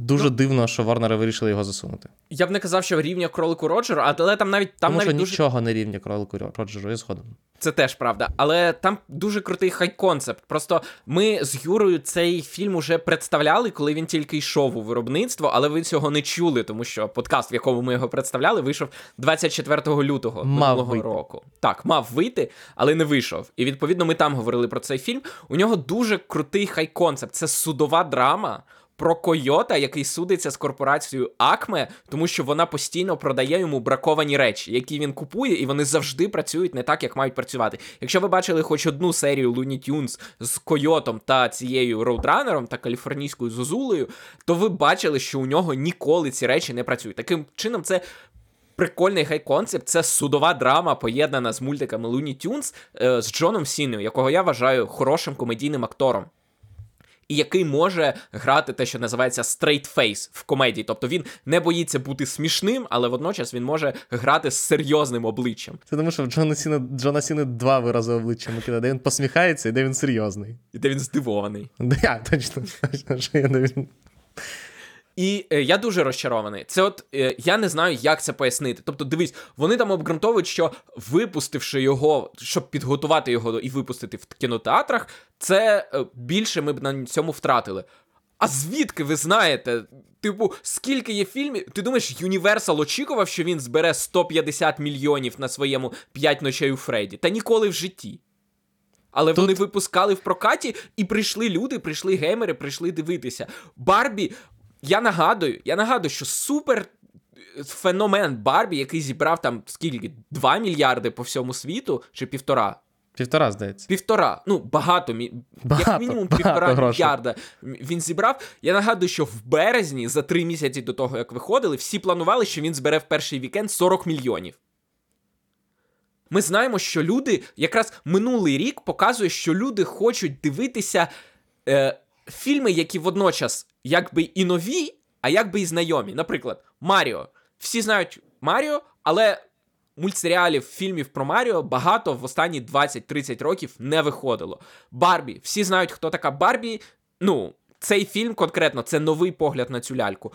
Дуже Ну. дивно, що Ворнери вирішили його засунути. Я б не казав, що рівня кролику Роджеру, але там навіть там Тому навіть що дуже нічого не рівня кролику Роджеру, я згоден. Це теж правда, але там дуже крутий хай-концепт. Просто ми з Юрою цей фільм уже представляли, коли він тільки йшов у виробництво, але ви цього не чули, тому що подкаст, в якому ми його представляли, вийшов 24 лютого Мав минулого вийти. року. Так, мав вийти, але не вийшов. І відповідно ми там говорили про цей фільм. У нього дуже крутий хай-концепт. Це судова драма. Про койота, який судиться з корпорацією Акме, тому що вона постійно продає йому браковані речі, які він купує, і вони завжди працюють не так, як мають працювати. Якщо ви бачили хоч одну серію Looney Tunes з койотом та цією роудранером та каліфорнійською зозулею, то ви бачили, що у нього ніколи ці речі не працюють. Таким чином, це. Прикольний хай-концепт це судова драма, поєднана з мультиками Looney Tunes е, з Джоном Сіною, якого я вважаю хорошим комедійним актором і який може грати те, що називається straight face в комедії. Тобто він не боїться бути смішним, але водночас він може грати з серйозним обличчям. Це тому, що в Джона Сіна, Джона Сіна два вирази обличчя Микита, де він посміхається і де він серйозний. І де він здивований. <laughs> Да, точно, точно, <laughs> що я не він. І е, я дуже розчарований. Це от е, я не знаю, як це пояснити. Тобто, дивись, вони там обґрунтовують, що випустивши його, щоб підготувати його і випустити в кінотеатрах, це е, більше ми б на цьому втратили. А звідки ви знаєте? Типу, скільки є фільмів? Ти думаєш, Юніверсал очікував, що він збере 150 мільйонів на своєму «П'ять ночей у Фредді? Та ніколи в житті. Але Тут- вони випускали в прокаті, і прийшли люди, прийшли геймери, прийшли дивитися. Барбі, я нагадую, я нагадую, що супер е, феномен Барбі, який зібрав там скільки? 2 мільярди по всьому світу, чи півтора? Півтора, здається. Півтора, ну багато. Багато, як мінімум багато півтора грошей. мільярда він зібрав. Я нагадую, що в березні, за три місяці до того, як виходили, всі планували, що він збере в перший вікенд 40 мільйонів. Ми знаємо, що люди, якраз минулий рік показує, що люди хочуть дивитися е, фільми, які водночас якби і нові, а якби і знайомі. Наприклад, Маріо. Всі знають Маріо, але мультсеріалів, фільмів про Маріо багато в останні 20-30 років не виходило. Барбі. Всі знають, хто така Барбі. Ну, цей фільм конкретно це новий погляд на цю ляльку.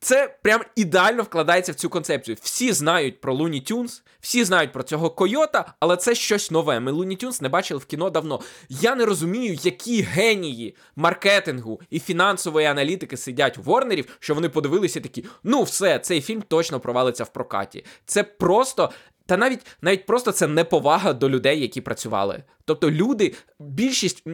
Це прям ідеально вкладається в цю концепцію. Всі знають про Looney Tunes, всі знають про цього койота, але це щось нове. Ми Looney Tunes не бачили в кіно давно. Я не розумію, які генії маркетингу і фінансової аналітики сидять у Ворнерів, що вони подивилися такі: ну все, цей фільм точно провалиться в прокаті. Це просто. Та навіть навіть просто це неповага до людей, які працювали. Тобто люди, більшість,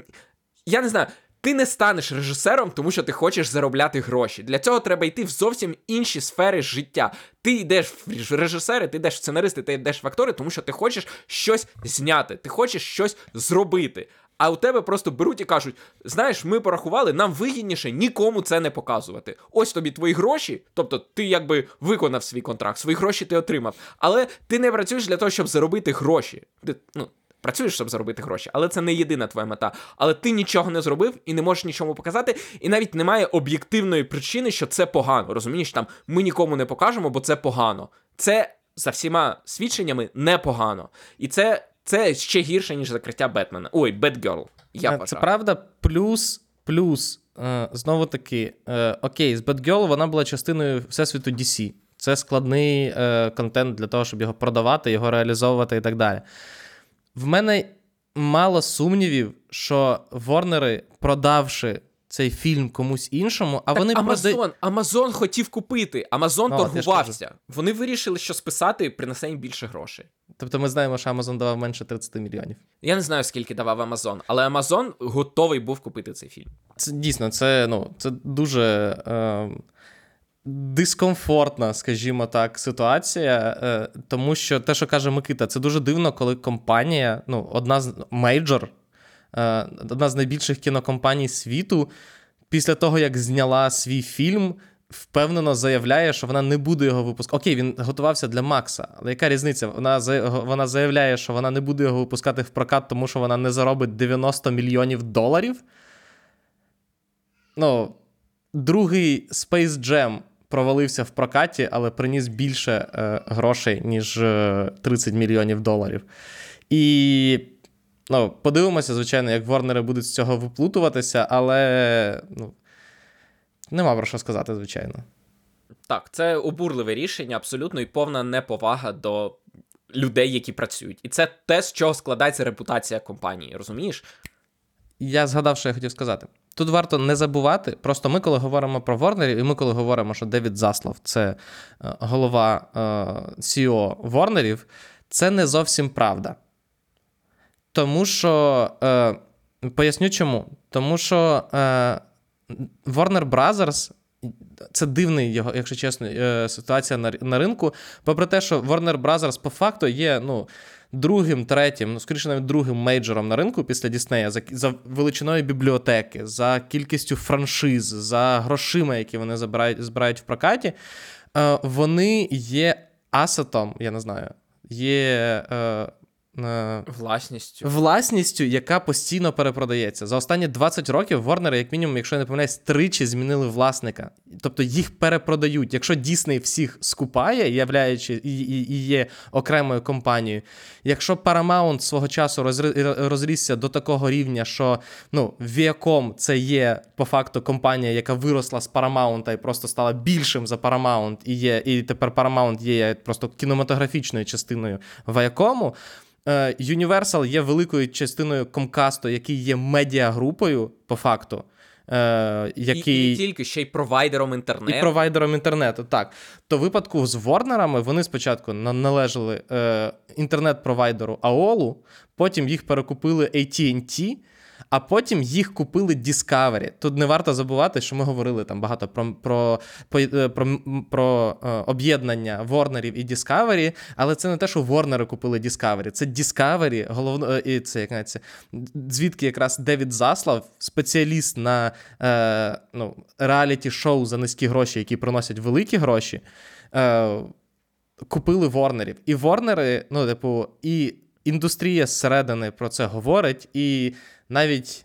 я не знаю, ти не станеш режисером, тому що ти хочеш заробляти гроші. Для цього треба йти в зовсім інші сфери життя. Ти йдеш в режисери, ти йдеш в сценаристи, ти йдеш в актори, тому що ти хочеш щось зняти, ти хочеш щось зробити. А у тебе просто беруть і кажуть: знаєш, ми порахували, нам вигідніше нікому це не показувати. Ось тобі твої гроші, тобто ти якби виконав свій контракт, свої гроші ти отримав, але ти не працюєш для того, щоб заробити гроші. Ти, ну, Працюєш, щоб заробити гроші, але це не єдина твоя мета. Але ти нічого не зробив і не можеш нічому показати, і навіть немає об'єктивної причини, що це погано. Розумієш, там ми нікому не покажемо, бо це погано. Це за всіма свідченнями непогано. І це, це ще гірше, ніж закриття Бетмена. Ой, Бетгерл. Я Е, вважаю. Це правда, плюс, плюс, е, знову таки, е, окей, з Batgirl вона була частиною всесвіту DC. Це складний е, контент для того, щоб його продавати, його реалізовувати і так далі. В мене мало сумнівів, що Ворнери, продавши цей фільм комусь іншому, а Так вони Амазон, продають. Амазон хотів купити, Амазон Ну, ж торгувався. Вони вирішили, що списати принесе їм більше грошей. Тобто ми знаємо, що Амазон давав менше 30 мільйонів. Я не знаю, скільки давав Амазон, але Амазон готовий був купити цей фільм. Це дійсно, це, ну, це дуже е, дискомфортна, скажімо так, ситуація. Е, тому що те, що каже Микита, це дуже дивно, коли компанія, ну, одна з мейджор, одна з найбільших кінокомпаній світу, після того, як зняла свій фільм. Впевнено заявляє, що вона не буде його випускати. Окей, він готувався для Макса, але яка різниця? Вона вона заявляє, що вона не буде його випускати в прокат, тому що вона не заробить 90 мільйонів доларів. Ну, другий Space Jam провалився в прокаті, але приніс більше е, грошей, ніж е, 30 мільйонів доларів. І ну, подивимося, звичайно, як Ворнери будуть з цього виплутуватися, але ну, Нема про що сказати, звичайно. Так, це обурливе рішення, абсолютно, і повна неповага до людей, які працюють. І це те, з чого складається репутація компанії, розумієш? Я згадав, що я хотів сказати. Тут варто не забувати, просто ми, коли говоримо про Ворнерів, і ми, коли говоримо, що Девід Заслав це е, голова е, CEO Ворнерів, це не зовсім правда. Тому що, е, поясню чому. Тому що Warner Brothers це дивний його, якщо чесно, ситуація на ринку. Попри те, що Warner Brothers по факту є ну, другим, третім, ну, скоріше навіть другим мейджором на ринку після Діснея за, за величиною бібліотеки, за кількістю франшиз, за грошима, які вони забирають, збирають в прокаті, е, вони є асетом, я не знаю, є. Е, Власністю. Власністю, яка постійно перепродається. За останні 20 років Ворнери, як мінімум, якщо я не помиляюсь, тричі змінили власника. Тобто їх перепродають. Якщо Дісней всіх скупає, являючи і, і, і є окремою компанією. Якщо Paramount свого часу розрісся до такого рівня, що ну, Viacom це є по факту компанія, яка виросла з Paramount і просто стала більшим за Paramount, і є, і тепер Paramount є просто кінематографічною частиною Viacom, Universal є великою частиною Comcast, який є медіагрупою, по факту. Е, який... І, і тільки ще й провайдером інтернету. І провайдером інтернету, так. То в випадку з Ворнерами вони спочатку належали е, інтернет-провайдеру AOL, потім їх перекупили AT&T, а потім їх купили Discovery. Тут не варто забувати, що ми говорили там багато про про, про, про, про е, об'єднання Ворнерів і Discovery, але це не те, що Ворнери купили Discovery. Це Discovery, головно, е, і це як це, звідки якраз Девід Заслав, спеціаліст на е, ну, реаліті-шоу за низькі гроші, які приносять великі гроші. Е, Купили Ворнерів. І Ворнери, ну, типу, і індустрія зсередини про це говорить, і навіть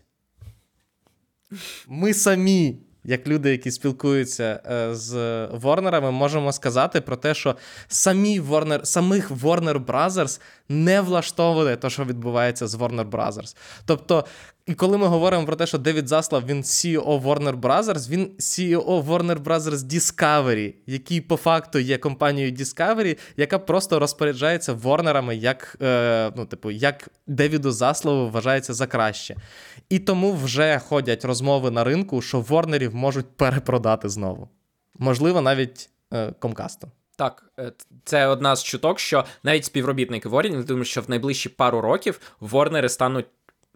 ми самі, як люди, які спілкуються е, з Ворнерами, можемо сказати про те, що самі Warner, самих Warner Brothers не влаштовує те, що відбувається з Warner Brothers. Тобто, і коли ми говоримо про те, що Девід Заслав він CEO Warner Brothers, він CEO Warner Brothers Discovery, який по факту є компанією Discovery, яка просто розпоряджається Ворнерами, як е, ну, типу, як Девіду Заславу вважається за краще. І тому вже ходять розмови на ринку, що Ворнерів можуть перепродати знову. Можливо, навіть е, Комкасту. Так, е, це одна з чуток, що навіть співробітники Ворнерів думають, що в найближчі пару років Ворнери стануть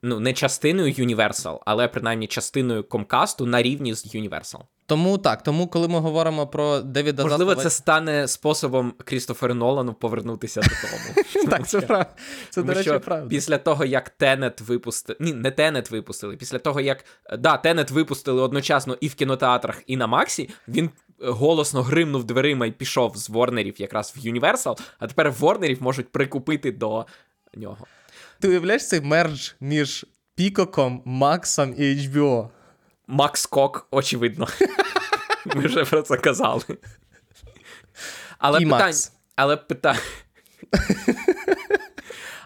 ну, не частиною Universal, але принаймні частиною Комкасту на рівні з Universal. Тому так, тому коли ми говоримо про Девіда Можливо, Заслава... це стане способом Крістоферу Нолану повернутися додому. <laughs> Так, це правда. Це, до речі, правда. Після того, як Тенет випустили. Ні, не Тенет випустили. Після того, як да, Тенет випустили одночасно і в кінотеатрах, і на Максі, він голосно гримнув дверима і пішов з Ворнерів якраз в Universal, а тепер Ворнерів можуть прикупити до нього. Ти уявляєш цей мердж між Пікоком, Максом і HBO? Макс Кок, очевидно. Ми вже про це казали. Але і питання. Макс. Але питання.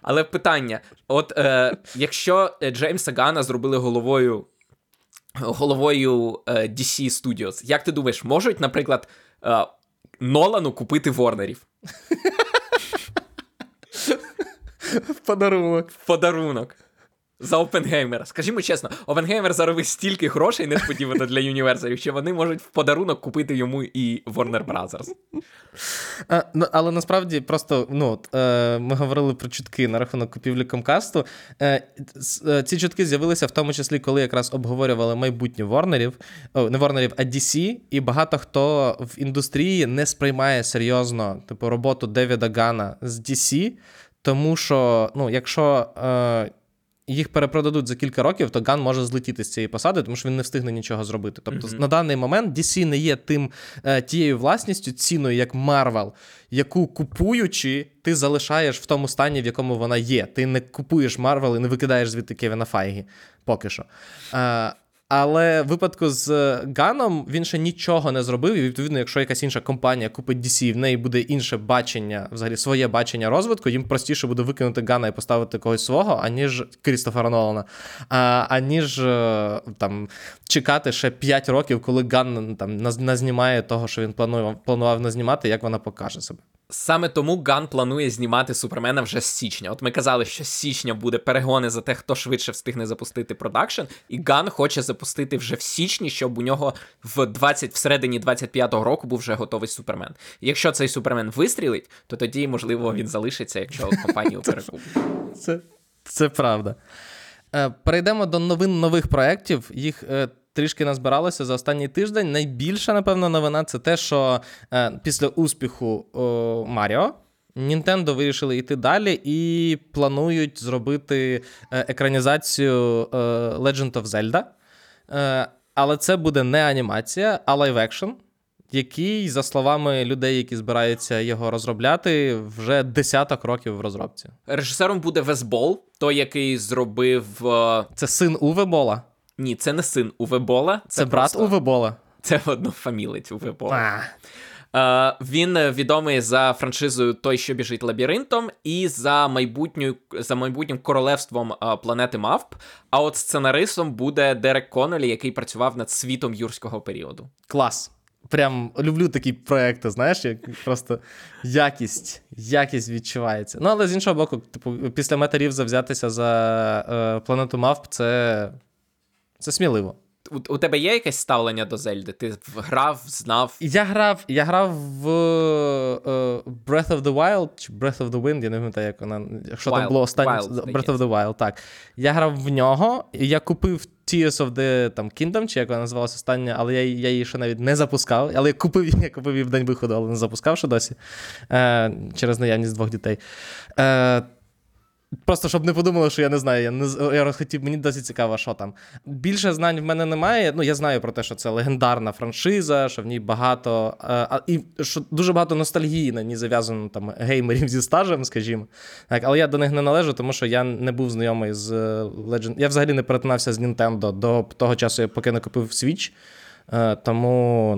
Але питання: от е, якщо Джеймса Гана зробили головою головою е, DC Studios, як ти думаєш, можуть, наприклад, е, Нолану купити Ворнерів? В подарунок. В подарунок. За Опенгеймера. Скажімо чесно, Опенгеймер заробив стільки грошей несподівано для універсалів, що вони можуть в подарунок купити йому і Warner Brothers. А, ну, Але насправді просто ну, е, ми говорили про чутки на рахунок купівлі Комкасту. Е, е, ці чутки з'явилися в тому числі, коли якраз обговорювали майбутнє Ворнерів, о, не Ворнерів, а DC, і багато хто в індустрії не сприймає серйозно типу, роботу Девіда Гана з DC. Тому що, ну, якщо е, їх перепродадуть за кілька років, то Ган може злетіти з цієї посади, тому що він не встигне нічого зробити. Тобто, mm-hmm. на даний момент DC не є тим е, тією власністю, ціною, як Марвел, яку купуючи, ти залишаєш в тому стані, в якому вона є. Ти не купуєш Марвел і не викидаєш звідти Кевіна Файгі поки що. Е, Але в випадку з Ганом він ще нічого не зробив. І відповідно, якщо якась інша компанія купить DC, в неї буде інше бачення, взагалі своє бачення розвитку, їм простіше буде викинути Гана і поставити когось свого, аніж Крістофера Нолана, а, аніж е, там чекати ще 5 років, коли Ган там назнімає того, що він планував планував назнімати, як вона покаже себе. Саме тому Ган планує знімати Супермена вже з січня. От ми казали, що з січня буде перегони за те, хто швидше встигне запустити продакшн, і Ган хоче запустити вже в січні, щоб у нього в 20, всередині 25-го року був вже готовий Супермен. І якщо цей Супермен вистрілить, то тоді, можливо, він залишиться, якщо компанію <laughs> перекуплять. Це, Це правда. Е, перейдемо до новин нових проєктів. Їх е, трішки назбиралося за останній тиждень. Найбільша, напевно, новина це те, що е, після успіху Маріо. Нінтендо вирішили йти далі і планують зробити е, екранізацію е, Legend of Zelda. Е, але це буде не анімація, а лайв-екшн, який, за словами людей, які збираються його розробляти, вже десяток років в розробці. Режисером буде Вес Болл, той, який зробив. Це син Уве Бола? Ні, це не син Уве Бола. Це, це брат просто... Уве Бола? Це однофамілець Уве Бола. Uh, він відомий за франшизою Той, що біжить лабіринтом, і за майбутню, за майбутнім королевством uh, планети Мавп. А от сценаристом буде Дерек Коннелі, який працював над світом юрського періоду. Клас. Прям люблю такі проекти, знаєш, як просто якість, якість відчувається. Ну, але з іншого боку, типу, після метарів завзятися за е, планету Мавп, це, це сміливо. У, у тебе є якесь ставлення до Зельди? Ти грав, знав? Я грав я грав в uh, Breath of the Wild чи Breath of the Wind, я не пам'ятаю, як вона. Якщо Wild, там було останнє Wild, Breath of the Wild, так. Я грав в нього, я купив Tears of the там, Kingdom, чи як вона називалася остання, але я я її ще навіть не запускав. Але я купив <laughs> я купив її в день виходу, але не запускав ще досі е, через наявність двох дітей. Е, Просто щоб не подумали, що я не знаю. Я не я розхотів, мені досить цікаво, що там. Більше знань в мене немає. Ну, я знаю про те, що це легендарна франшиза, що в ній багато. А, І що дуже багато ностальгії на ній зав'язано там геймерів зі стажем, скажімо. Так, Але я до них не належу, тому що я не був знайомий з Legend. Я взагалі не перетинався з Nintendo до того часу, поки не купив Switch. Тому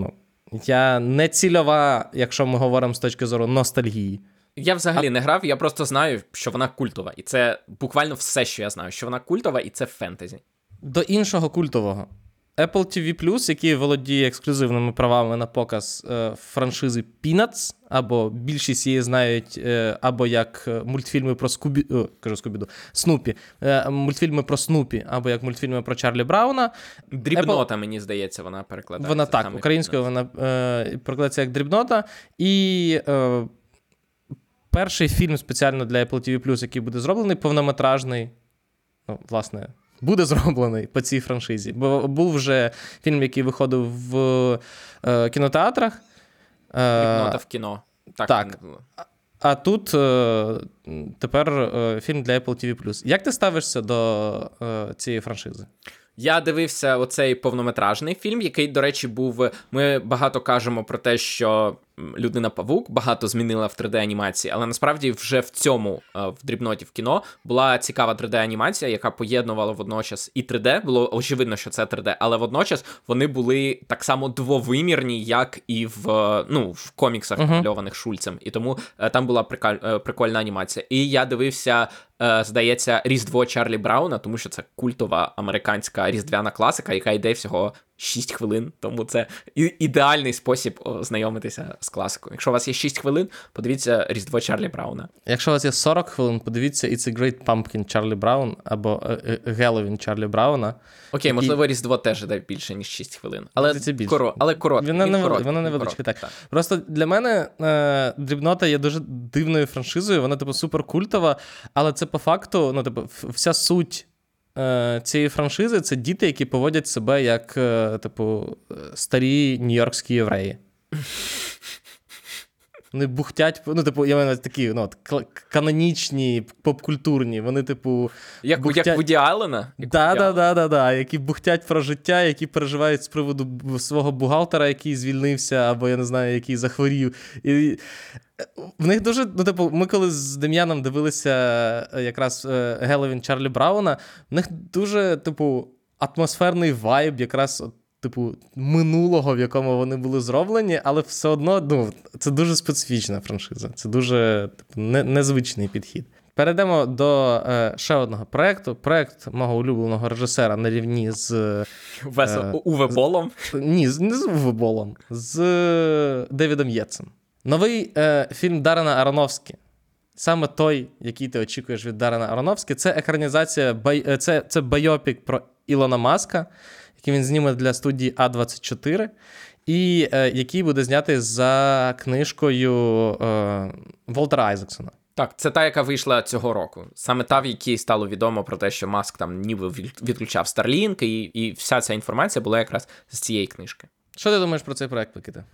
ну, я не цільова, якщо ми говоримо з точки зору ностальгії. Я взагалі а... не грав, я просто знаю, що вона культова. І це буквально все, що я знаю, що вона культова, і це фентезі. До іншого культового. Apple TV який володіє ексклюзивними правами на показ е, франшизи Peanuts, або більшість її знають, е, або як мультфільми про Скубі, о, кажу Скубіду, Снупі, е, мультфільми про Снупі, або як мультфільми про Чарлі Брауна. Дрібнота, Apple... мені здається, вона перекладається. Вона так, українською вона е, перекладається як дрібнота. І е, перший фільм спеціально для Apple TV який буде зроблений, повнометражний. Ну, власне, буде зроблений по цій франшизі. Бо був вже фільм, який виходив в е, кінотеатрах. Дрібнота в кіно. Так. так. А тут е, тепер е, фільм для Apple TV Як ти ставишся до е, цієї франшизи? Я дивився оцей повнометражний фільм, який, до речі, був. Ми багато кажемо про те, що людина Павук багато змінила в 3D-анімації, але насправді вже в цьому е, в дрібноті в кіно була цікава 3D-анімація, яка поєднувала водночас і 3D. Було очевидно, що це 3D, але водночас вони були так само двовимірні, як і в ну, в коміксах намальованих uh-huh. Шульцем. І тому е, там була приколь, прикольна анімація. І я дивився. Е, здається, Різдво Чарлі Брауна, тому що це культова американська різдвяна класика, яка йде всього 6 хвилин, тому це ідеальний спосіб знайомитися з класикою. Якщо у вас є 6 хвилин, подивіться Різдво Чарлі Брауна. Якщо у вас є 40 хвилин, подивіться It's a Great Pumpkin Чарлі Браун або Геловін Чарлі Брауна. Окей, можливо, Різдво теж йде більше, ніж 6 хвилин. Але це більше. Коро... але корот... Вона не корот... вона невеличка, так. так. Просто для мене е, дрібнота є дуже дивною франшизою, вона, типу, суперкультова, але це по факту, ну, типу, вся суть Е, цієї франшизи це діти, які поводять себе як, е, типу, старі нью-йоркські євреї. Вони бухтять, ну, типу, я маю такі ну, канонічні, попкультурні. Вони, типу. Як бухтять... як Вуді Аллена? Да, да, да, да, да, які бухтять про життя, які переживають з приводу свого бухгалтера, який звільнився, або я не знаю, який захворів. І в них дуже, ну, типу, ми коли з Дем'яном дивилися е, якраз Геловін Чарлі Брауна, в них дуже, типу, атмосферний вайб, якраз. Типу, минулого, в якому вони були зроблені, але все одно ну, це дуже специфічна франшиза. Це дуже типу, не, незвичний підхід. Перейдемо до е, ще одного проекту. Проект мого улюбленого режисера на рівні з. <laughs> Е, Уве Болом. Ні, не з Веболом, з е, Девідом Єтсом. Новий е, фільм Дарена Аронофскі. Саме той, який ти очікуєш від Дарена Аронофскі, це екранізація, бай, е, це, це байопік про Ілона Маска, який він зніме для студії А24, і е, який буде знятий за книжкою е, Волтера Айзексона. Так, це та, яка вийшла цього року. Саме та, в якій стало відомо про те, що Маск там ніби відключав Starlink, і, і вся ця інформація була якраз з цієї книжки. Що ти думаєш про цей проект, Микита?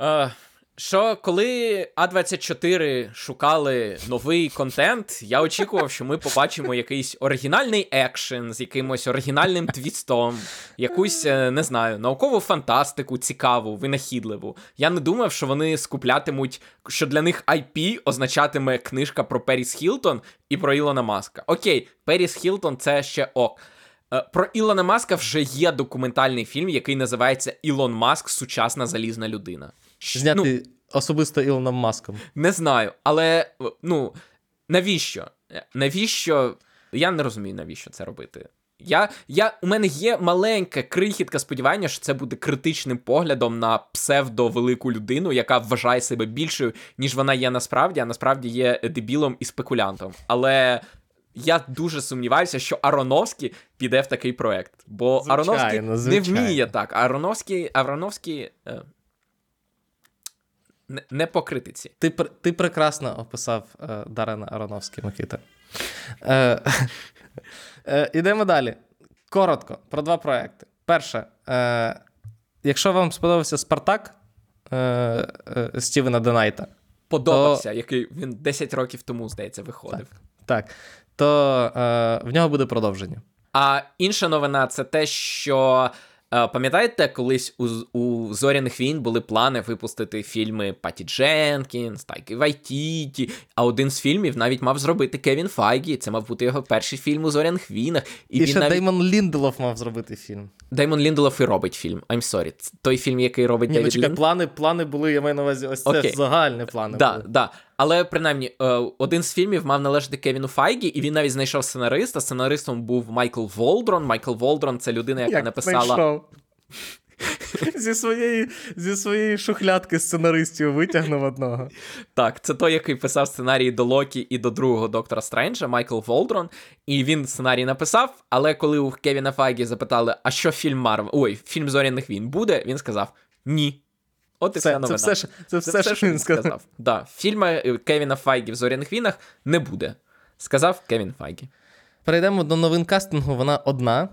Е, що коли А24 шукали новий контент, я очікував, що ми побачимо якийсь оригінальний екшен з якимось оригінальним твістом, якусь, е, не знаю, наукову фантастику, цікаву, винахідливу. Я не думав, що вони скуплятимуть, що для них IP означатиме книжка про Періс Хілтон і про Ілона Маска. Окей, Періс Хілтон це ще ок. Е, Про Ілона Маска вже є документальний фільм, який називається Ілон Маск Сучасна залізна людина. Щ- Ну, Зняти особисто Ілоном Маском. не знаю, але ну навіщо? Навіщо? Я не розумію, навіщо це робити. Я, я, у мене є маленьке крихітка сподівання, що це буде критичним поглядом на псевдовелику людину, яка вважає себе більшою, ніж вона є насправді, а насправді є дебілом і спекулянтом. Але я дуже сумніваюся, що Ароновський піде в такий проект. Бо Звичайно, Ароновський не вміє так. Ароновський, Ароновський е, не, не по критиці. Ти, ти прекрасно описав е, Дарена Ароновський, Микита. Е, <laughs> е, ідемо далі. Коротко про два проекти. Перше, е, якщо вам сподобався Спартак е, е, Стівена Денайта, Подобався, який він 10 років тому, здається, виходив. так, то е, в нього буде продовження. А інша новина це те, що пам'ятаєте, колись у, у зоряних війн були плани випустити фільми Паті Дженкінс, Тайки Вайтіті, а один з фільмів навіть мав зробити Кевін Файгі. Це мав бути його перший фільм у зоряних війнах. І, І, він ще навіть... Деймон Лінделов мав зробити фільм. Деймон Лінделов і робить фільм. I'm sorry. Це той фільм, який робить Ні, ну чекай, Лін. плани, плани були, я маю на увазі, ось це Окей. загальні плани. Да, були. да. Але принаймні, е, один з фільмів мав належати Кевіну Файгі, і він навіть знайшов сценариста. Сценаристом був Майкл Волдрон. Майкл Волдрон це людина, яка Як написала. <laughs> зі, своєї, зі своєї шухлядки сценаристів витягнув одного. Так, це той, який писав сценарії до Локі і до другого доктора Стренджа, Майкл Волдрон. І він сценарій написав. Але коли у Кевіна Файгі запитали, а що фільм Марвел? Ой, фільм Зоряних війн буде, він сказав ні. От і вся Це, це все, що- це все, що він сказав. Да, фільму е, Кевіна Файгі в Зоряних війнах не буде. Сказав Кевін Файгі. Перейдемо до новин кастингу. Вона одна.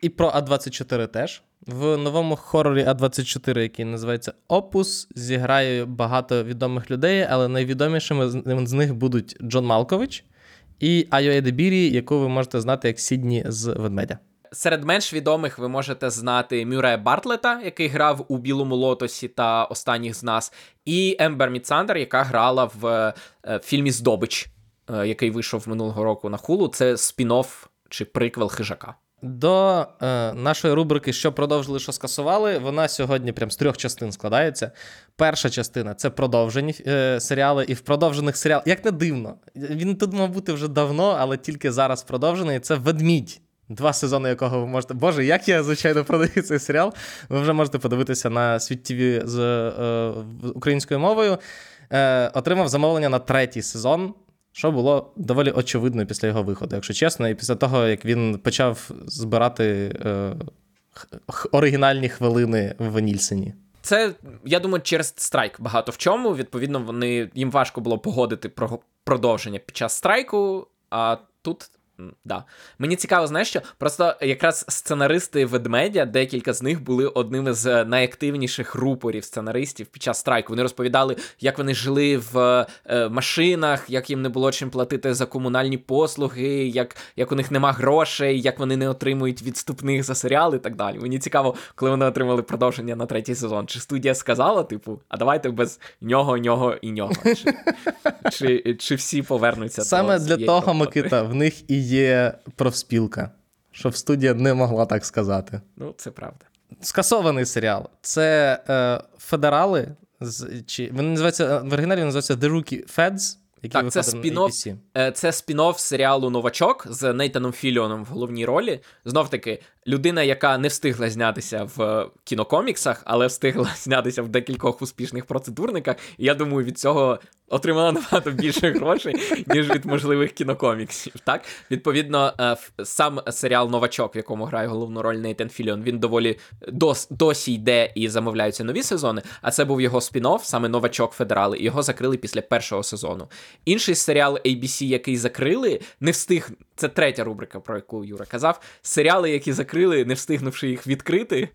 І про А24 теж. В новому хорорі А24, який називається Опус, зіграє багато відомих людей, але найвідомішими з- з них будуть Джон Малкович і Айо Едебірі, яку ви можете знати як Сідні з ведмедя. Серед менш відомих ви можете знати Мюрея Бартлета, який грав у Білому Лотосі та Останніх з нас, і Ембер Міцандер, яка грала в е, фільмі Здобич, е, який вийшов минулого року на хулу. Це спін-офф чи приквел хижака. До е, нашої рубрики Що продовжили, що скасували. Вона сьогодні прям з трьох частин складається. Перша частина це продовжені е, серіали, і в продовжених серіалах, як не дивно, він тут мав бути вже давно, але тільки зараз продовжений. Це ведмідь. Два сезони, якого ви можете. Боже, як я звичайно продаю цей серіал. Ви вже можете подивитися на світ ТВ з е, українською мовою. Е, отримав замовлення на третій сезон. Що було доволі очевидно після його виходу, якщо чесно, і після того, як він почав збирати е, оригінальні хвилини в Нільсені. Це, я думаю, через страйк багато в чому. Відповідно, вони їм важко було погодити про продовження під час страйку, а тут. Да. Мені цікаво, знаєш що? Просто якраз сценаристи ведмедя, декілька з них були одними з найактивніших рупорів сценаристів під час страйку. Вони розповідали, як вони жили в е, машинах, як їм не було чим платити за комунальні послуги, як, як у них нема грошей, як вони не отримують відступних за серіали і так далі. Мені цікаво, коли вони отримали продовження на третій сезон. Чи студія сказала, типу, а давайте без нього, нього і нього. Чи, чи, чи всі повернуться? Саме до для того. Микита, в них і є профспілка. щоб студія не могла так сказати. Ну, це правда. Скасований серіал. Це е, федерали. З, чи, Вони називаються в оригіналі він називається The Rookie Feds. Який Так, це спін-офф. Е, Це спін-офф серіалу Новачок з Нейтаном Філіоном в головній ролі. Знов таки, людина, яка не встигла знятися в кінокоміксах, але встигла <laughs> знятися в декількох успішних процедурниках. І я думаю, від цього отримала набагато більше <laughs> грошей, ніж від можливих кінокоміксів. Так, відповідно, е, сам серіал Новачок, в якому грає головну роль Нейтан Філіон, він доволі дос, досі йде і замовляються нові сезони. А це був його спін-офф, саме Новачок Федерали. І його закрили після першого сезону. Інший серіал ABC, який закрили, не встиг. Це третя рубрика, про яку Юра казав. Серіали, які закрили, не встигнувши їх відкрити.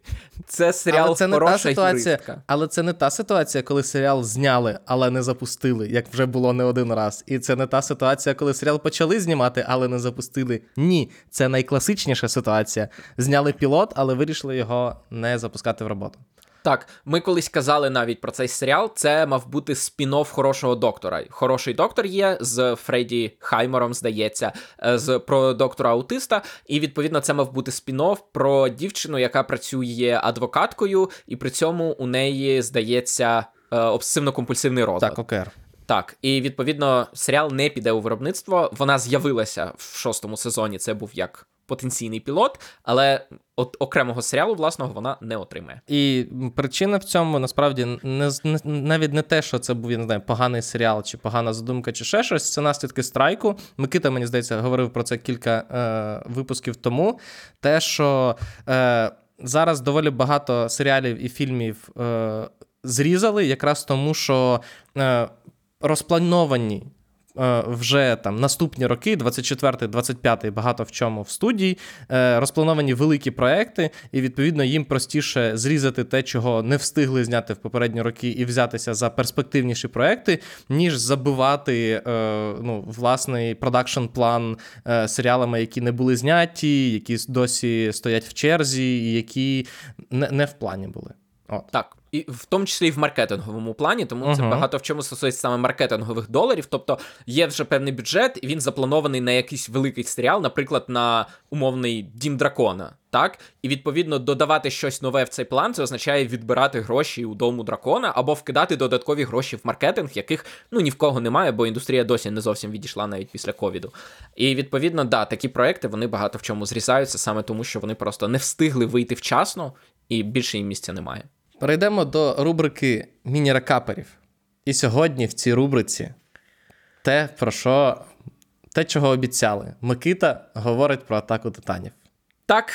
Це серіал але це не та ситуація, юристка. але це не та ситуація, коли серіал зняли, але не запустили, як вже було не один раз. І це не та ситуація, коли серіал почали знімати, але не запустили. Ні, це найкласичніша ситуація. Зняли пілот, але вирішили його не запускати в роботу. Так, ми колись казали навіть про цей серіал. Це мав бути спін-офф хорошого доктора. Хороший доктор є з Фредді Хаймором, здається, е, з про доктора аутиста. І відповідно це мав бути спін-офф про дівчину, яка працює адвокаткою, і при цьому у неї здається е, обсесивно-компульсивний розлад. Так, окер. Так, і відповідно серіал не піде у виробництво. Вона з'явилася в шостому сезоні. Це був як потенційний пілот, але от окремого серіалу власного вона не отримає. І причина в цьому насправді не, не навіть не те, що це був я не знаю, поганий серіал чи погана задумка, чи ще щось. Це наслідки страйку. Микита, мені здається, говорив про це кілька е, випусків тому. Те, що е, зараз доволі багато серіалів і фільмів е, зрізали, якраз тому, що е, розплановані вже там наступні роки, 24, 25, багато в чому в студії, е, розплановані великі проекти, і відповідно їм простіше зрізати те, чого не встигли зняти в попередні роки, і взятися за перспективніші проекти, ніж забивати е, ну, власний продакшн план е, серіалами, які не були зняті, які досі стоять в черзі, і які не в плані були. От. Так, і в тому числі і в маркетинговому плані, тому це багато в чому стосується саме маркетингових доларів. Тобто є вже певний бюджет, і він запланований на якийсь великий серіал, наприклад, на умовний дім дракона. Так, і відповідно додавати щось нове в цей план, це означає відбирати гроші у дому дракона або вкидати додаткові гроші в маркетинг, яких ну ні в кого немає, бо індустрія досі не зовсім відійшла навіть після ковіду. І відповідно, да, такі проекти вони багато в чому зрізаються саме тому, що вони просто не встигли вийти вчасно, і більше їм місця немає. Перейдемо до рубрики міні-рекаперів. І сьогодні в цій рубриці те, про що те, чого обіцяли. Микита говорить про атаку титанів. Так,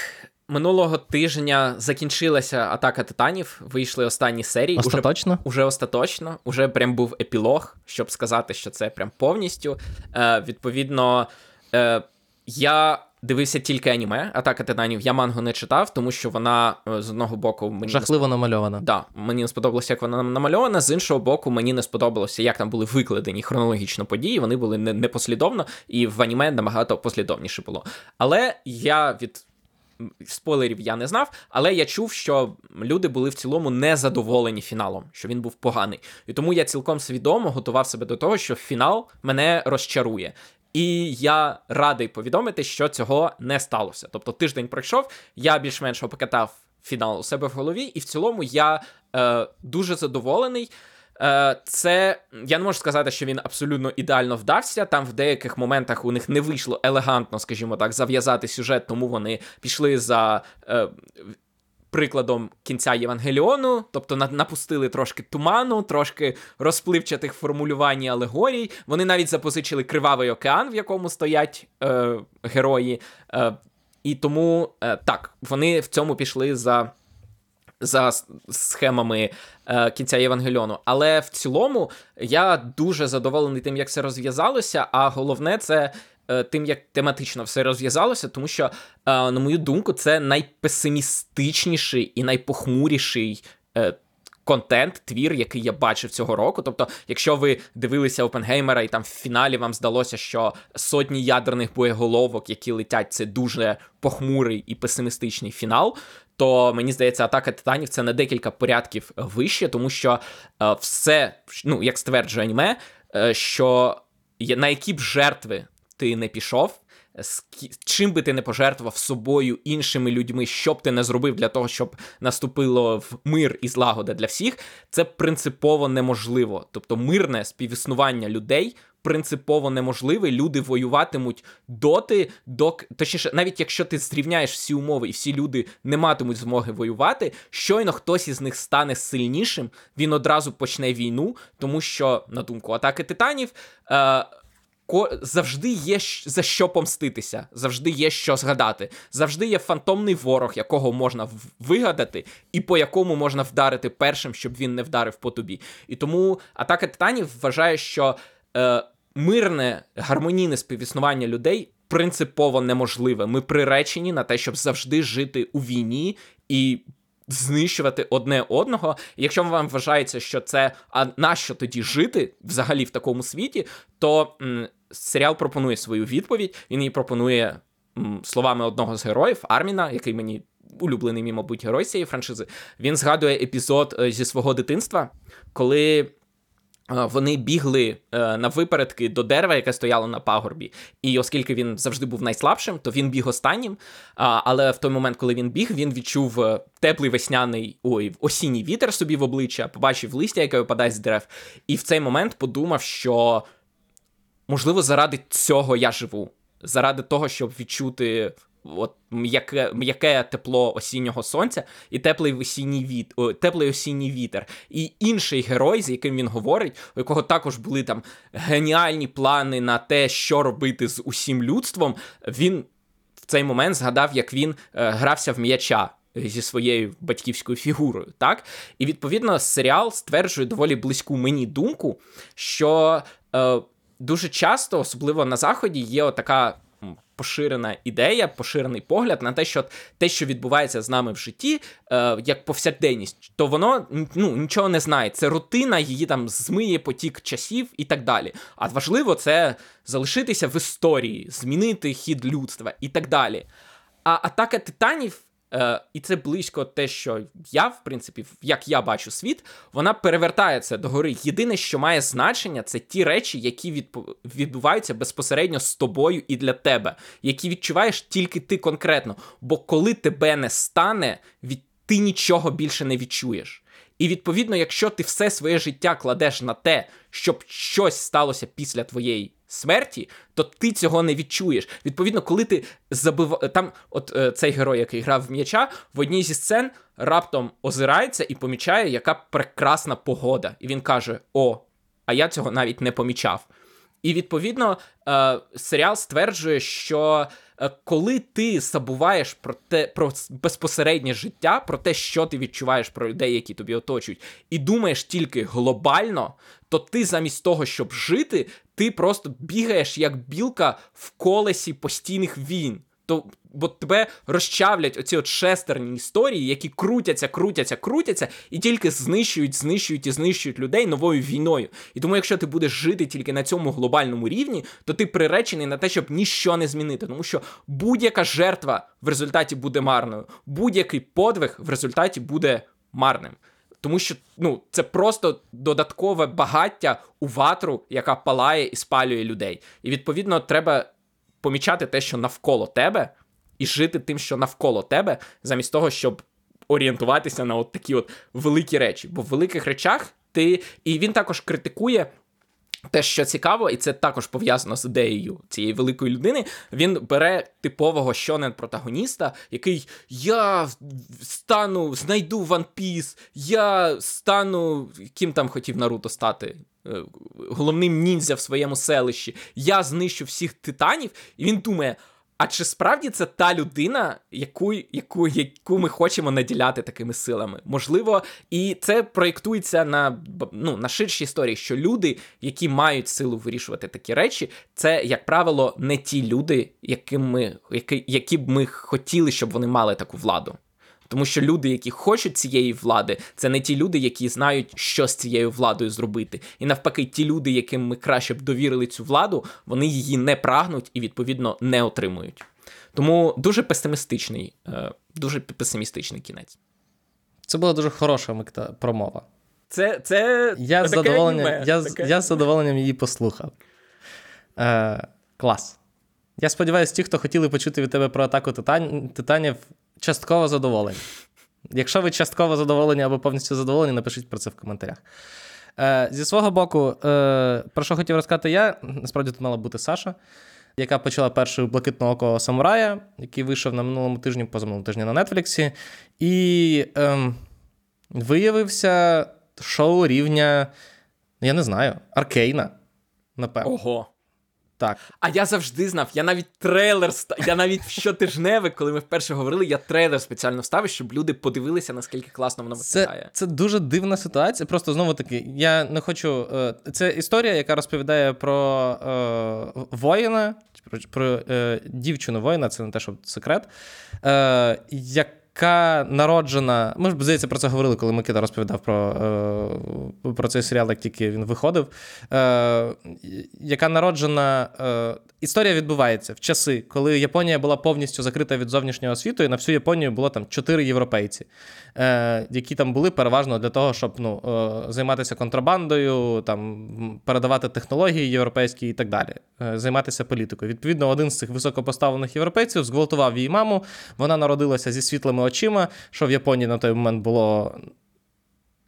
минулого тижня закінчилася атака титанів. Вийшли останні серії. Уже, Остаточно? уже остаточно. Уже прям був епілог, щоб сказати, що це прям повністю. Е, відповідно, е, я. Дивився тільки аніме Атака титанів. Я мангу не читав, тому що вона е, з одного боку мені не Жахливо намальована. Да, мені не сподобалося, як вона намальована. З іншого боку, мені не сподобалося, як там були викладені хронологічно події. Вони були не, не і в аніме набагато послідовніше було. Але я від спойлерів я не знав, але я чув, що люди були в цілому незадоволені фіналом, що він був поганий. І тому я цілком свідомо готував себе до того, що фінал мене розчарує. І я радий повідомити, що цього не сталося. Тобто тиждень пройшов, я більш-менш покатав фінал у себе в голові, і в цілому я е, дуже задоволений. Е, це я не можу сказати, що він абсолютно ідеально вдався. Там в деяких моментах у них не вийшло елегантно, скажімо так, зав'язати сюжет, тому вони пішли за. Е, Прикладом кінця Євангеліону, тобто напустили трошки туману, трошки розпливчатих формулювань і алегорій. Вони навіть запозичили кривавий океан, в якому стоять е, герої. Е, і тому е, так, вони в цьому пішли за за схемами е, кінця Євангеліону. Але в цілому я дуже задоволений тим, як це розв'язалося. А головне, це тим, як тематично все розв'язалося, тому що, е, на мою думку, це найпесимістичніший і найпохмуріший. Е, Контент, твір, який я бачив цього року. Тобто, якщо ви дивилися Опенгеймера, і там в фіналі вам здалося, що сотні ядерних боєголовок, які летять, це дуже похмурий і песимістичний фінал, то мені здається, атака титанів це на декілька порядків вище, тому що е, все, ну як стверджує аніме, е, що на які б жертви ти не пішов, чим би ти не пожертвував собою іншими людьми, що б ти не зробив для того, щоб наступило в мир і злагода для всіх, це принципово неможливо. Тобто мирне співіснування людей. Принципово неможливе, люди воюватимуть доти, док точніше, навіть якщо ти зрівняєш всі умови і всі люди не матимуть змоги воювати, щойно хтось із них стане сильнішим, він одразу почне війну, тому що, на думку атаки титанів, е, завжди є за що помститися, завжди є що згадати. Завжди є фантомний ворог, якого можна вигадати, і по якому можна вдарити першим, щоб він не вдарив по тобі. І тому атака титанів вважає, що е, мирне гармонійне співіснування людей. Принципово неможливе. Ми приречені на те, щоб завжди жити у війні і знищувати одне одного. якщо вам вважається, що це а нащо тоді жити взагалі в такому світі, то м, серіал пропонує свою відповідь. Він її пропонує словами одного з героїв Арміна, який мені. Улюблений, мій, мабуть, герой цієї франшизи. Він згадує епізод е, зі свого дитинства, коли вони бігли е, на випередки до дерева, яке стояло на пагорбі. І оскільки він завжди був найслабшим, то він біг останнім. Але в той момент, коли він біг, він відчув е, теплий весняний ой, осінній вітер собі в обличчя, побачив листя, яке випадає з дерев, і в цей момент подумав, що можливо заради цього я живу, заради того, щоб відчути от м'яке м'яке тепло осіннього сонця і теплий осінній віт, о, теплий осінній вітер. І інший герой, з яким він говорить, у якого також були там геніальні плани на те, що робити з усім людством. Він в цей момент згадав, як він е, грався в м'яча. Зі своєю батьківською фігурою, так? І відповідно серіал стверджує доволі близьку мені думку, що е, дуже часто, особливо на заході, є така поширена ідея, поширений погляд на те, що те, що відбувається з нами в житті, е, як повсякденність, то воно ну, нічого не знає. Це рутина, її там змиє потік часів і так далі. А важливо це залишитися в історії, змінити хід людства і так далі. А атака титанів Е, І це близько те, що я, в принципі, як я бачу світ, вона перевертається догори. Єдине, що має значення, це ті речі, які відпо... відбуваються безпосередньо з тобою і для тебе, які відчуваєш тільки ти конкретно. Бо коли тебе не стане, від... ти нічого більше не відчуєш. І відповідно, якщо ти все своє життя кладеш на те, щоб щось сталося після твоєї смерті, то ти цього не відчуєш. Відповідно, коли ти забив... там, от е, цей герой, який грав в м'яча, в одній зі сцен раптом озирається і помічає, яка прекрасна погода. І він каже: О, а я цього навіть не помічав. І відповідно е, серіал стверджує, що е, коли ти забуваєш про те про безпосереднє життя, про те, що ти відчуваєш про людей, які тобі оточують, і думаєш тільки глобально, то ти замість того, щоб жити, ти просто бігаєш як білка в колесі постійних війн. То бо тебе розчавлять оці от шестерні історії, які крутяться, крутяться, крутяться, і тільки знищують, знищують і знищують людей новою війною. І тому, якщо ти будеш жити тільки на цьому глобальному рівні, то ти приречений на те, щоб ніщо не змінити. Тому що будь-яка жертва в результаті буде марною, будь-який подвиг в результаті буде марним. Тому що ну, це просто додаткове багаття у ватру, яка палає і спалює людей. І відповідно треба помічати те, що навколо тебе, і жити тим, що навколо тебе, замість того, щоб орієнтуватися на от такі от великі речі. Бо в великих речах ти. І він також критикує. Те, що цікаво, і це також пов'язано з ідеєю цієї великої людини. Він бере типового щонен протагоніста, який я стану, знайду One Piece, я стану, ким там хотів Наруто стати, е, головним ніндзя в своєму селищі, я знищу всіх титанів, і він думає. А чи справді це та людина, яку яку, яку ми хочемо наділяти такими силами? Можливо, і це проєктується на ну, на ширші історії, що люди, які мають силу вирішувати такі речі, це, як правило, не ті люди, яким ми, які, які б ми хотіли, щоб вони мали таку владу. Тому що люди, які хочуть цієї влади, це не ті люди, які знають, що з цією владою зробити. І навпаки, ті люди, яким ми краще б довірили цю владу, вони її не прагнуть і відповідно не отримують. Тому дуже песимістичний, е, дуже песимістичний кінець. Це була дуже хороша микта промова. Це це я з задоволенням я, я з задоволенням її послухав. Е, Клас. Я сподіваюся, ті, хто хотіли почути від тебе про атаку титан... титанів, частково задоволені. Якщо ви частково задоволені або повністю задоволені, напишіть про це в коментарях. Е, Зі свого боку, е, про що хотів розказати я, насправді тут мала бути Саша, яка почала першою блакитного самурая, який вийшов на минулому тижні, позаминулому тижні на Нетфліксі. І е, виявився шоу рівня, я не знаю, Аркейна. Напевно. Ого. Так. А я завжди знав, я навіть трейлер я навіть щотижневе, коли ми вперше говорили, я трейлер спеціально вставив, щоб люди подивилися, наскільки класно воно Це, виглядає. це дуже дивна ситуація. Просто знову таки, я не хочу. е, Це історія, яка розповідає про е, воїна, про, про е, дівчину воїна, це не те, що секрет, е, яка народжена. Ми ж здається про це говорили, коли Микита розповідав про, е, про цей серіал, як тільки він виходив. Е, яка народжена. Е, історія відбувається в часи, коли Японія була повністю закрита від зовнішнього світу, і на всю Японію було там чотири європейці, які там були переважно для того, щоб ну, займатися контрабандою, там, передавати технології європейські і так далі, займатися політикою. Відповідно, один з цих високопоставлених європейців зґвалтував її маму. Вона народилася зі світлими очима, що в Японії на той момент було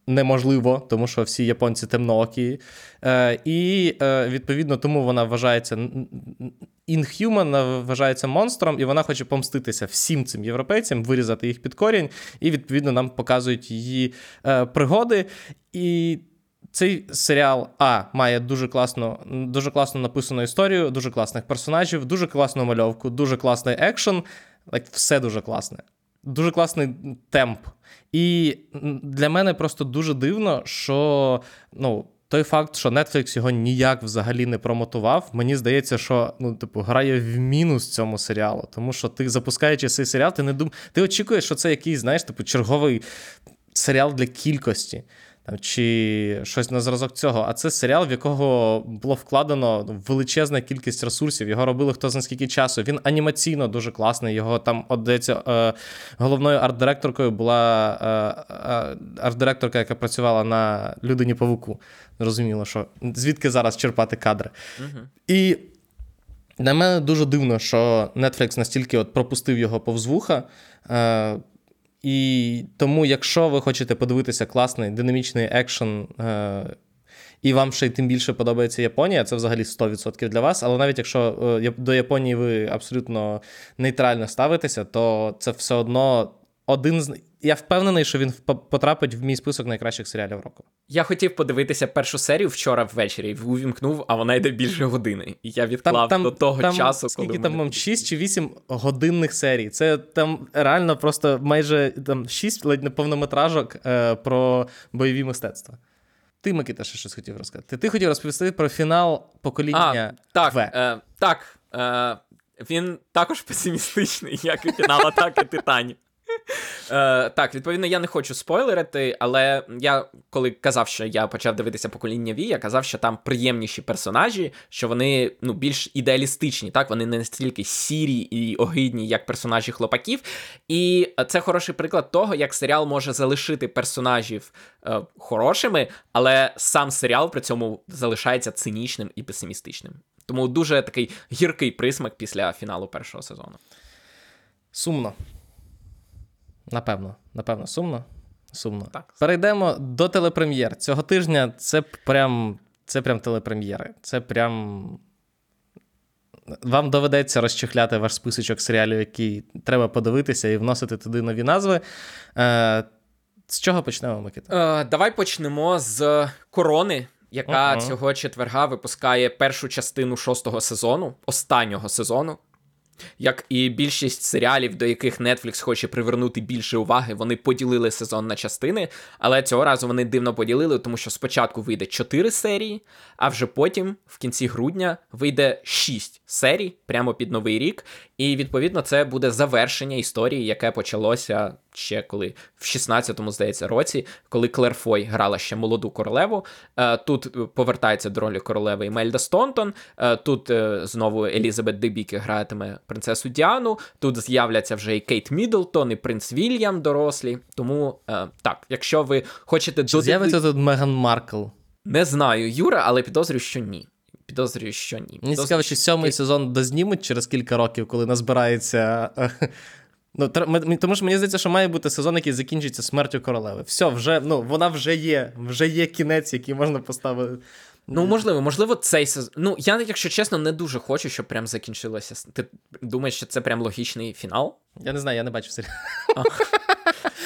неможливо, тому що всі японці темноокі. Е, і е, відповідно тому вона вважається inhuman, вважається монстром, і вона хоче помститися всім цим європейцям, вирізати їх під корінь, і відповідно нам показують її е, пригоди. І цей серіал А має дуже класно, дуже класно написану історію, дуже класних персонажів, дуже класну мальовку, дуже класний екшен. Like, все дуже класне. Дуже класний темп. І для мене просто дуже дивно, що ну, той факт, що Netflix його ніяк взагалі не промотував, мені здається, що ну, типу, грає в мінус цьому серіалу. Тому що ти, запускаючи цей серіал, ти не дум... ти очікуєш, що це якийсь, знаєш, типу, черговий серіал для кількості. Там, чи щось на зразок цього. А це серіал, в якого було вкладено величезна кількість ресурсів. Його робили хто зна скільки часу. Він анімаційно дуже класний. Його там, от, здається, е, головною арт-директоркою була е, е, арт-директорка, яка працювала на людині павуку. Зрозуміло, що звідки зараз черпати кадри. Угу. І для мене дуже дивно, що Netflix настільки от пропустив його повз вуха. І тому, якщо ви хочете подивитися класний динамічний екшен, е, і вам ще й тим більше подобається Японія, це взагалі 100% для вас. Але навіть якщо е, до Японії ви абсолютно нейтрально ставитеся, то це все одно один з. Я впевнений, що він потрапить в мій список найкращих серіалів року. Я хотів подивитися першу серію вчора ввечері, увімкнув, а вона йде більше години. І я відклав до того там, часу, скільки в там мене... мам, 6 чи 8 годинних серій. Це там реально просто майже там 6 ледь не повнометражок е, про бойові мистецтва. Ти, Микита, ще щось хотів розказати. Ти хотів розповісти про фінал покоління А, так, В. е, так. Е, він також песимістичний, як і фінал атаки Титанів. Е, так, відповідно, я не хочу спойлерити, але я коли казав, що я почав дивитися покоління Ві, я казав, що там приємніші персонажі, що вони ну, більш ідеалістичні, так, вони не настільки сірі і огидні, як персонажі хлопаків. І це хороший приклад того, як серіал може залишити персонажів е, хорошими, але сам серіал при цьому залишається цинічним і песимістичним. Тому дуже такий гіркий присмак після фіналу першого сезону. Сумно. Напевно, напевно, сумно. Сумно. Так. Перейдемо до телепрем'єр. Цього тижня це прям, це прям телепрем'єри. Це прям. Вам доведеться розчехляти ваш списочок серіалів, які треба подивитися, і вносити туди нові назви. Е, з чого почнемо, Микита? Е, давай почнемо з корони, яка Ага. цього четверга випускає першу частину шостого сезону, останнього сезону. Як і більшість серіалів, до яких Netflix хоче привернути більше уваги, вони поділили сезон на частини, але цього разу вони дивно поділили, тому що спочатку вийде 4 серії, а вже потім, в кінці грудня, вийде 6 серій прямо під новий рік. І відповідно це буде завершення історії, яке почалося ще коли в 16-му, здається, році, коли Клер Фой грала ще молоду королеву. Е, Тут е, повертається до ролі королеви Імельда Стонтон. Е, Тут знову Елізабет Дебіки гратиме принцесу Діану. Тут з'являться вже і Кейт Міддлтон, і принц Вільям дорослі. Тому е, так, якщо ви хочете Чи додивитися... з'явиться тут Меган Маркл? Не знаю, Юра, але підозрюю, що ні. підозрюю, що ні. Мені цікаво, що сьомий сезон дознімуть через кілька років, коли назбирається. е, <laughs> Ну, тому що мені здається, що має бути сезон, який закінчиться смертю королеви. Все, вже, ну, вона вже є, вже є кінець, який можна поставити. Ну, можливо, можливо, цей сезон. Ну, я, якщо чесно, не дуже хочу, щоб прям закінчилося. Ти думаєш, що це прям логічний фінал? Я не знаю, я не бачив серіал. <laughs>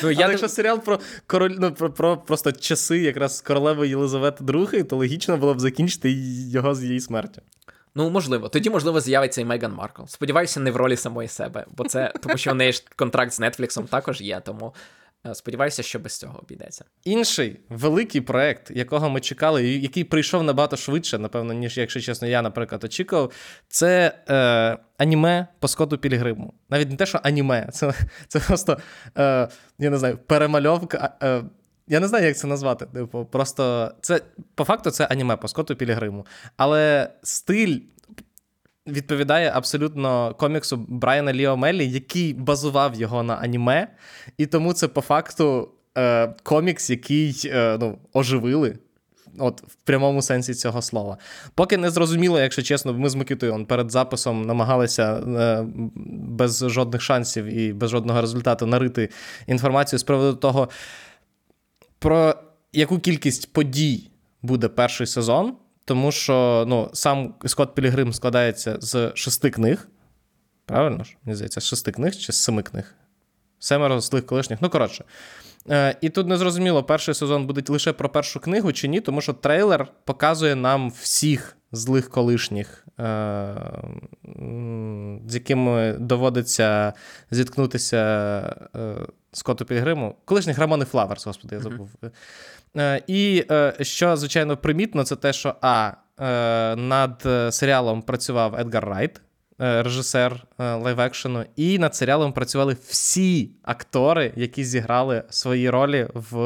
Ну, Я Але якщо серіал про король, ну, про, про просто часи якраз королеви Єлизавети II, то логічно було б закінчити його з її смертю. Ну, можливо. Тоді, можливо, з'явиться і Меган Маркл. Сподіваюся, не в ролі самої себе, бо це тому, що в неї ж контракт з Нетфліксом також є, тому сподіваюся, що без цього обійдеться. Інший великий проект, якого ми чекали, і який прийшов набагато швидше, напевно, ніж, якщо чесно, я, наприклад, очікував, це е, аніме по Скотту Пілігриму. Навіть не те, що аніме, <laughs> це, це просто, е, я не знаю, перемальовка. Е, я не знаю, як це назвати. Типу, просто це по факту це аніме по Скотту Пілігриму. Але стиль відповідає абсолютно коміксу Брайана Ліо Меллі, який базував його на аніме, і тому це по факту е, комікс, який е, ну, оживили. От в прямому сенсі цього слова. Поки не зрозуміло, якщо чесно, ми з Микитою он, перед записом намагалися е, без жодних шансів і без жодного результату нарити інформацію з приводу того, про яку кількість подій буде перший сезон, тому що ну, сам Скотт Пілігрим складається з шести книг. Правильно ж? Мені здається, з шести книг чи з семи книг? Семеро злих колишніх. Ну, коротше. Е, і тут незрозуміло, перший сезон буде лише про першу книгу чи ні, тому що трейлер показує нам всіх злих колишніх, е, з якими доводиться зіткнутися е, Скотту Пілігриму. Колишніх Рамони Флаверс, господи, я забув. Е, І е, що, звичайно, примітно, це те, що А. е, Над е, серіалом працював Едгар Райт, е, режисер лайв-екшену, і над серіалом працювали всі актори, які зіграли свої ролі в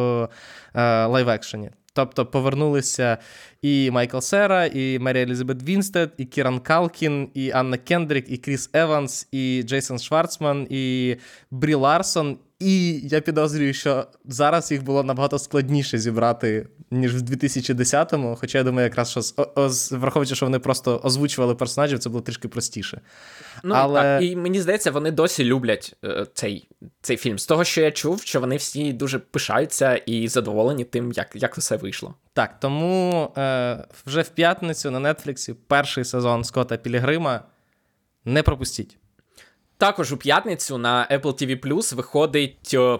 е, лайв-екшені. Тобто повернулися і Майкл Сера, і Мері Елізабет Вінстед, і Кіран Калкін, і Анна Кендрік, і Кріс Еванс, і Джейсон Шварцман, і Брі Ларсон. І я підозрюю, що зараз їх було набагато складніше зібрати, ніж в 2010-му. Хоча я думаю, якраз що з- враховуючи, що вони просто озвучували персонажів, це було трішки простіше. Ну Але- так, і мені здається, вони досі люблять е, цей, цей фільм. З того, що я чув, що вони всі дуже пишаються і задоволені тим, як, як все вийшло. Так, тому е, вже в п'ятницю на Нетфліксі перший сезон Скотта Пілігрима. Не пропустіть. Також у п'ятницю на Apple TV Plus виходить е,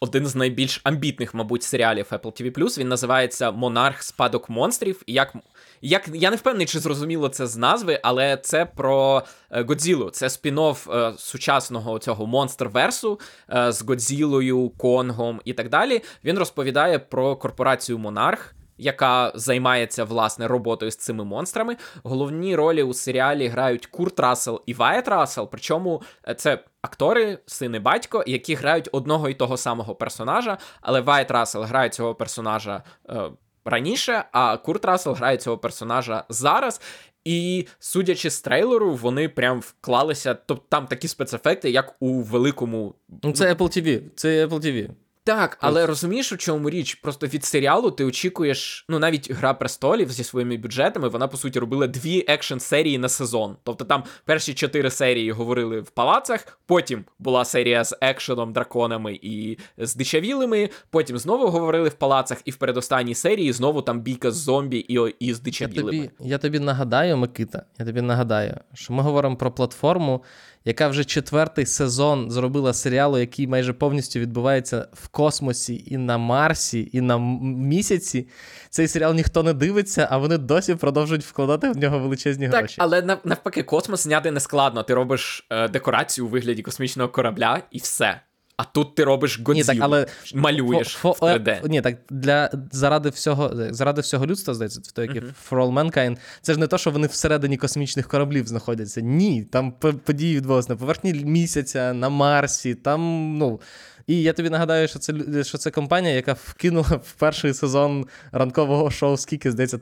один з найбільш амбітних, мабуть, серіалів Apple TV Plus. Він називається Монарх Спадок монстрів. Як, як я не впевнений, чи зрозуміло це з назви, але це про е, Годзілу. Це спін-офф е, сучасного цього монстерверсу е, з Годзілою, Конгом і так далі. Він розповідає про корпорацію Монарх. Яка займається власне роботою з цими монстрами. Головні ролі у серіалі грають Курт Рассел і Ваятт Рассел. Причому е, це актори, син і батько, які грають одного і того самого персонажа. Але Ваятт Рассел грає цього персонажа е, раніше, а Курт Рассел грає цього персонажа зараз. І судячи з трейлеру, вони прям вклалися. Тобто там такі спецефекти, як у великому Ну, це Apple TV. Це Apple TV. Так, але розумієш, у чому річ? Просто від серіалу ти очікуєш, ну навіть Гра престолів зі своїми бюджетами, вона по суті робила дві екшн серії на сезон. Тобто там перші чотири серії говорили в палацах, потім була серія з екшеном, драконами і здичавілими, потім знову говорили в палацах, і в передостанній серії знову там бійка з зомбі і, і з Я дичавілими. тобі, я тобі нагадаю, Микита, я тобі нагадаю, що ми говоримо про платформу, яка вже четвертий сезон зробила серіалу, який майже повністю відбувається в космосі і на Марсі, і на місяці. Цей серіал ніхто не дивиться, а вони досі продовжують вкладати в нього величезні Так, гроші. але навпаки, космос зняти не складно. Ти робиш е, декорацію у вигляді космічного корабля і все. А тут ти робиш Годзілу, Ні, так, але малюєш Фо- в 3D. е, Ні, так для заради всього заради всього людства, здається, в той як uh For All Mankind, це ж не то, що вони всередині космічних кораблів знаходяться. Ні, там події відбувалися на поверхні місяця, на Марсі, там, ну. І я тобі нагадаю, що це що це компанія, яка вкинула в перший сезон ранкового шоу, скільки, здається,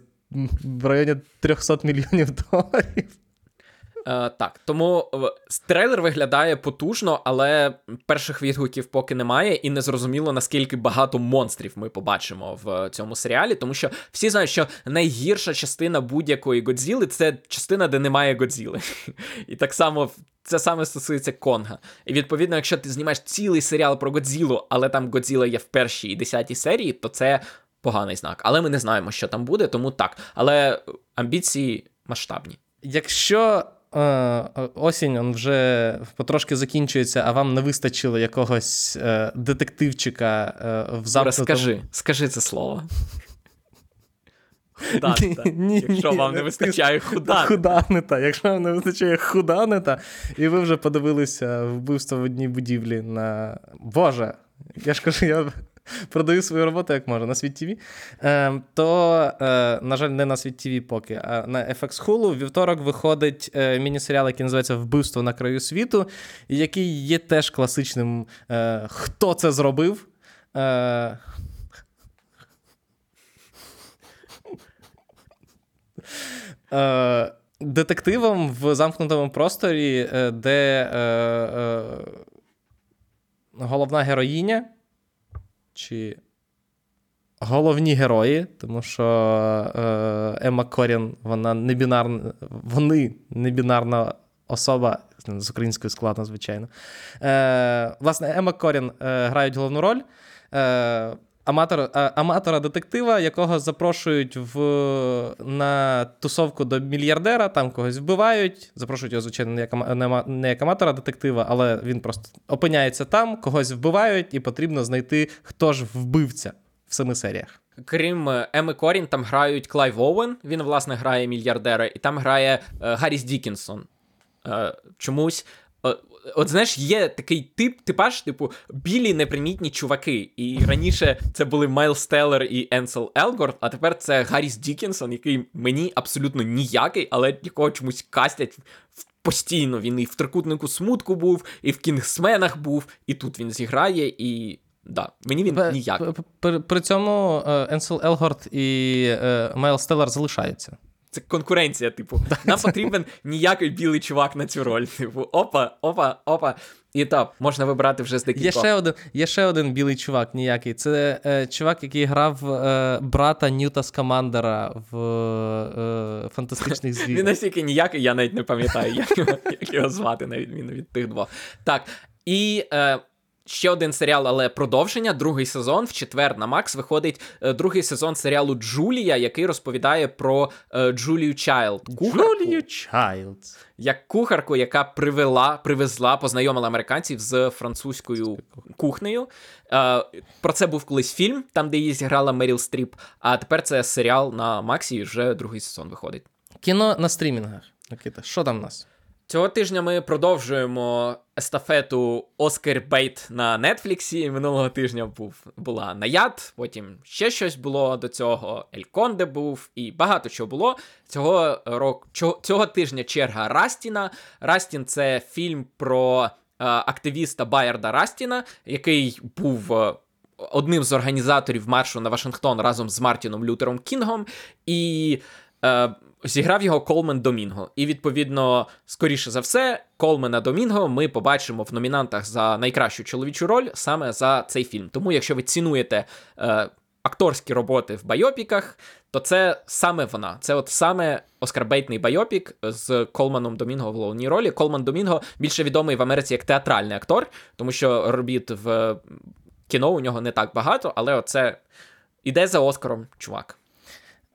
в районі 300 мільйонів доларів. Е, так, тому е, трейлер виглядає потужно, але перших відгуків поки немає, і не зрозуміло, наскільки багато монстрів ми побачимо в цьому серіалі, тому що всі знають, що найгірша частина будь-якої Годзіли це частина, де немає Годзіли. І так само. Це саме стосується Конга. І відповідно, якщо ти знімаєш цілий серіал про Годзілу, але там Годзіла є в першій і десятій серії, то це поганий знак. Але ми не знаємо, що там буде, тому так. Але амбіції масштабні. Якщо осінь он вже потрошки закінчується, а вам не вистачило якогось е, детективчика е, в замкнутому... Скажи, скажи це слово. <laughs> Худанита. Ні, Якщо ні, вам не вистачає худанита. Худанита. Якщо вам не вистачає худанита, і ви вже подивилися вбивство в одній будівлі на. Боже, я ж кажу, я <laughs> продаю свою роботу як можу на світ ТВ, е, то, на жаль, не на світ ТВ поки, а на FX Hulu вівторок виходить е, міні-серіал, який називається Вбивство на краю світу, який є теж класичним. е, Хто це зробив? Е, <laughs> детективом в замкнутому просторі, де головна героїня, чи головні герої, тому що е, Ема Корін, вона не бінарна, вони не бінарна особа. З українською складно, звичайно. Е, Власне, Ема Корін е, грають головну роль. Е, аматор, а, аматора детектива, якого запрошують в, на тусовку до мільярдера, там когось вбивають. Запрошують його, звичайно, не як, не як аматора детектива, але він просто опиняється там, когось вбивають, і потрібно знайти, хто ж вбивця в семи серіях. Крім е, Емми Коррін, там грають Клайв Оуен, він, власне, грає мільярдера, і там грає е, Гарріс Дікінсон. Е, чомусь. От знаєш, є такий тип, типаж, типу, білі непримітні чуваки. І раніше це були Майлз Теллер і Енсел Елгорт, а тепер це Гарріс Дікінсон, який мені абсолютно ніякий, але якого чомусь кастять постійно. Він і в трикутнику смутку був, і в кінгсменах був, і тут він зіграє, і. Да, мені він При, при цьому е, Енсел Елгорт і е, Майлз Теллер залишаються. Це конкуренція, типу, <laughs> нам потрібен ніякий білий чувак на цю роль. Типу, опа, опа, опа. І так, можна вибрати вже з Є ще один, є ще один білий чувак ніякий. Це е, чувак, який грав е, брата Ньюта Скамандера в е, фантастичних <laughs> Він настільки ніякий, я навіть не пам'ятаю, як його, як його звати, на відміну від тих двох. Так, і е, ще один серіал, але продовження, другий сезон. В четвер на Макс виходить е, другий сезон серіалу Джулія, який розповідає про е, Джулію Чайлд. Джулію Чайлдс. як кухарку, яка привела, привезла, познайомила американців з французькою кухнею. Е, про це був колись фільм, там, де її зіграла Меріл Стріп. А тепер це серіал на Максі, і вже другий сезон виходить. Кіно на стрімінгах. Микита, що там у нас? Цього тижня ми продовжуємо естафету Oscar bait на Нетфліксі. Минулого тижня був була Наяд, потім ще щось було до цього. Ель Конде був і багато чого було. Цього року цього, тижня черга Растіна. Растін це фільм про е, активіста Байерда Растіна, який був. е, Одним з організаторів маршу на Вашингтон разом з Мартіном Лютером Кінгом, і е, зіграв його Колмен Домінго. І відповідно, скоріше за все, Колмена Домінго ми побачимо в номінантах за найкращу чоловічу роль саме за цей фільм. Тому, якщо ви цінуєте е, акторські роботи в байопіках, то це саме вона. Це от саме оскарбейтний байопік з Колманом Домінго в головній ролі. Колман Домінго більше відомий в Америці як театральний актор, тому що робіт в кіно у нього не так багато, але оце іде за Оскаром, чувак.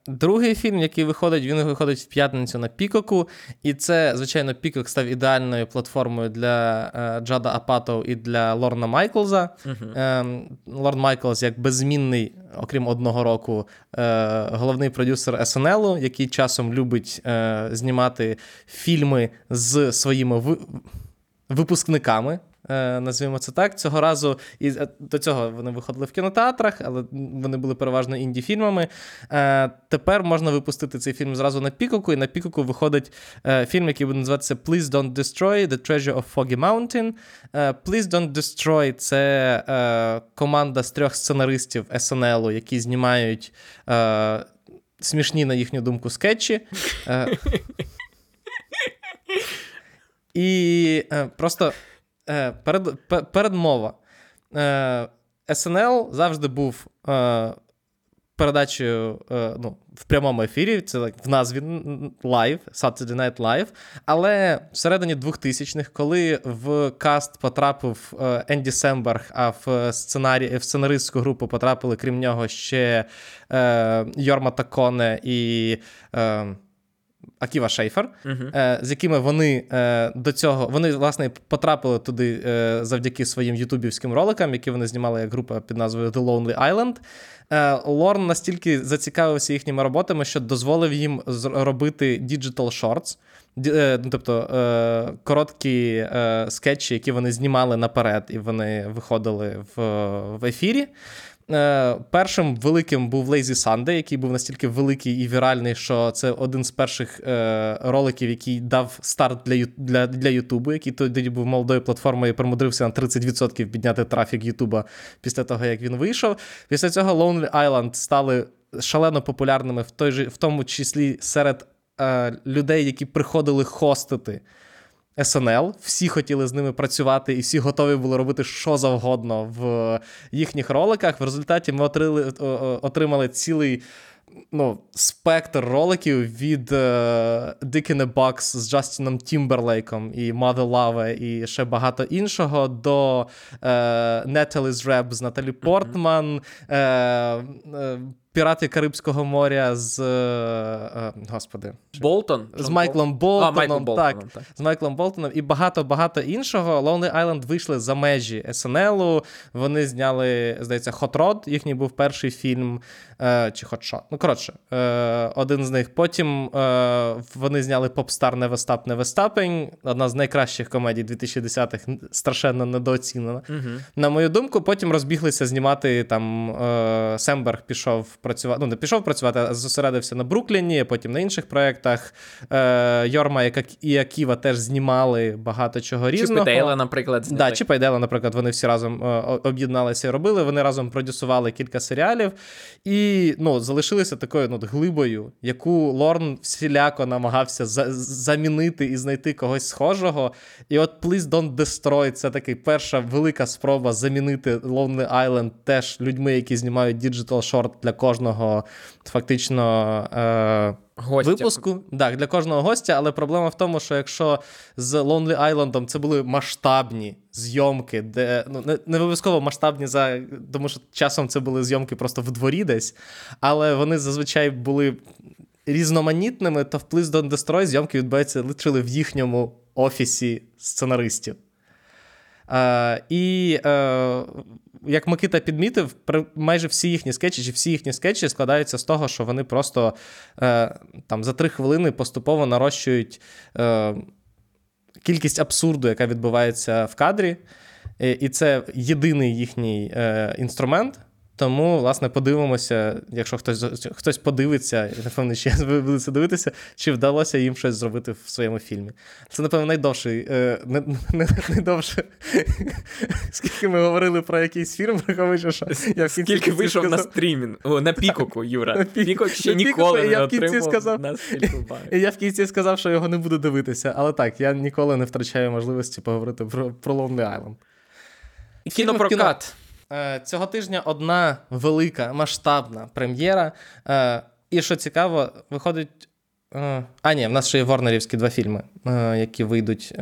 Другий фільм, який виходить, він виходить в п'ятницю на Пікоку. І це, звичайно, Пікок став ідеальною платформою для е, Джада Апатов і для Лорна Майклза. Ем, Лорн Майклз, як беззмінний, окрім одного року, е, головний продюсер СНЛ, який часом любить е, знімати фільми з своїми ви- випускниками. Е, Назвімо це так. Цього разу і е, до цього вони виходили в кінотеатрах, але вони були переважно інді-фільмами. Е, Тепер можна випустити цей фільм зразу на Пікоку, і на Пікоку виходить фільм, який буде називатися Please Don't Destroy The Treasure of Foggy Mountain. Please Don't Destroy це команда з трьох сценаристів СНЛ, які знімають смішні, на їхню думку, скетчі. <laughs> І просто е, перед, пе- передмова. Е, SNL завжди був е, передачею ну, в прямому ефірі, це в назві Live, Saturday Night Live. Але всередині 2000-х, коли в каст потрапив Енді Семберг, а в сценарі, в сценаристську групу потрапили, крім нього, ще е, Йорма Таконе і. Аківа Шейфер, е, з якими вони е, до цього вони власне потрапили туди е, завдяки своїм ютубівським роликам, які вони знімали як група під назвою The Lonely Island. Е, Лорн настільки зацікавився їхніми роботами, що дозволив їм робити digital shorts. Тобто е, короткі е, скетчі, які вони знімали наперед, і вони виходили в, в ефірі. Е, першим великим був Lazy Sunday, який був настільки великий і віральний, що це один з перших е, роликів, який дав старт для для, для Ютубу, який тоді був молодою платформою і примудрився на 30% підняти трафік Ютуба після того, як він вийшов. Після цього Lonely Island стали шалено популярними, в той же, в тому числі серед е, людей, які приходили хостити. SNL, всі хотіли з ними працювати, і всі готові були робити що завгодно в їхніх роликах. В результаті ми отримали, отримали цілий ну, спектр роликів від е, Dick in a Box з Джастіном Тімберлейком і Motherlover і ще багато іншого, до е, Natalie Rap з Наталі Портман. Е, Пірати Карибського моря з е, господи Болтон з Майклом Болтоном. А, Майкл Болтоном так, так, з Майклом Болтоном і багато-багато іншого. Lonely Island вийшли за межі СНЛу. Вони зняли, здається, Hot Rod, Їхній був перший фільм е, чи Hot Shot. Ну, коротше, е, один з них. Потім е, вони зняли Stop Never Stopping. Одна з найкращих комедій 2010-х, страшенно недооцінена. Угу. На мою думку, потім розбіглися знімати там е, Семберг пішов працювати. Ну, не пішов працювати, а зосередився на Брукліні, а потім на інших проєктах. Е, Йорма і Аківа теж знімали багато чого різного. Чіпи Дейла, наприклад, зняли. Да, Чіпа і Дейла, наприклад, вони всі разом е, об'єдналися і робили. Вони разом продюсували кілька серіалів і ну, залишилися такою ну, глибою, яку Лорн всіляко намагався за- замінити і знайти когось схожого. І от Please Don't Destroy це такий перша велика спроба замінити Lonely Island теж людьми, які знімають digital short для кожного фактично. Е- Гостя. Випуску так, для кожного гостя, але проблема в тому, що якщо з Lonely Island це були масштабні зйомки, де ну не, не обов'язково масштабні за тому, що часом це були зйомки просто в дворі десь, але вони зазвичай були різноманітними, то в Please Don't Destroy зйомки відбуваються лишили в їхньому офісі сценаристів. Uh, і uh, як Микита підмітив, майже всі їхні скетчі, чи всі їхні скетчі складаються з того, що вони просто е, там за три хвилини поступово нарощують кількість абсурду, яка відбувається в кадрі. І це єдиний їхній інструмент. Тому, власне, подивимося, якщо хтось хтось подивиться, напевно, ще ви будете дивитися, чи вдалося їм щось зробити в своєму фільмі. Це, напевно, найдовший, е, не, не, найдовше, <laughs> скільки ми говорили про якийсь фільм, враховуючи, що я в кінці Скільки вийшов сказав... на стрімінг, О, на пікоку, <laughs> Юра. На пік... Пікок ще на ніколи пікоку, не я в кінці отримав сказав... на <laughs> І я в кінці сказав, що його не буду дивитися. Але так, я ніколи не втрачаю можливості поговорити про, про Lonely Island. Кінопрокат. Цього тижня одна велика масштабна прем'єра. І що цікаво, виходить. А, ні, в нас ще є Ворнерівські два фільми, які вийдуть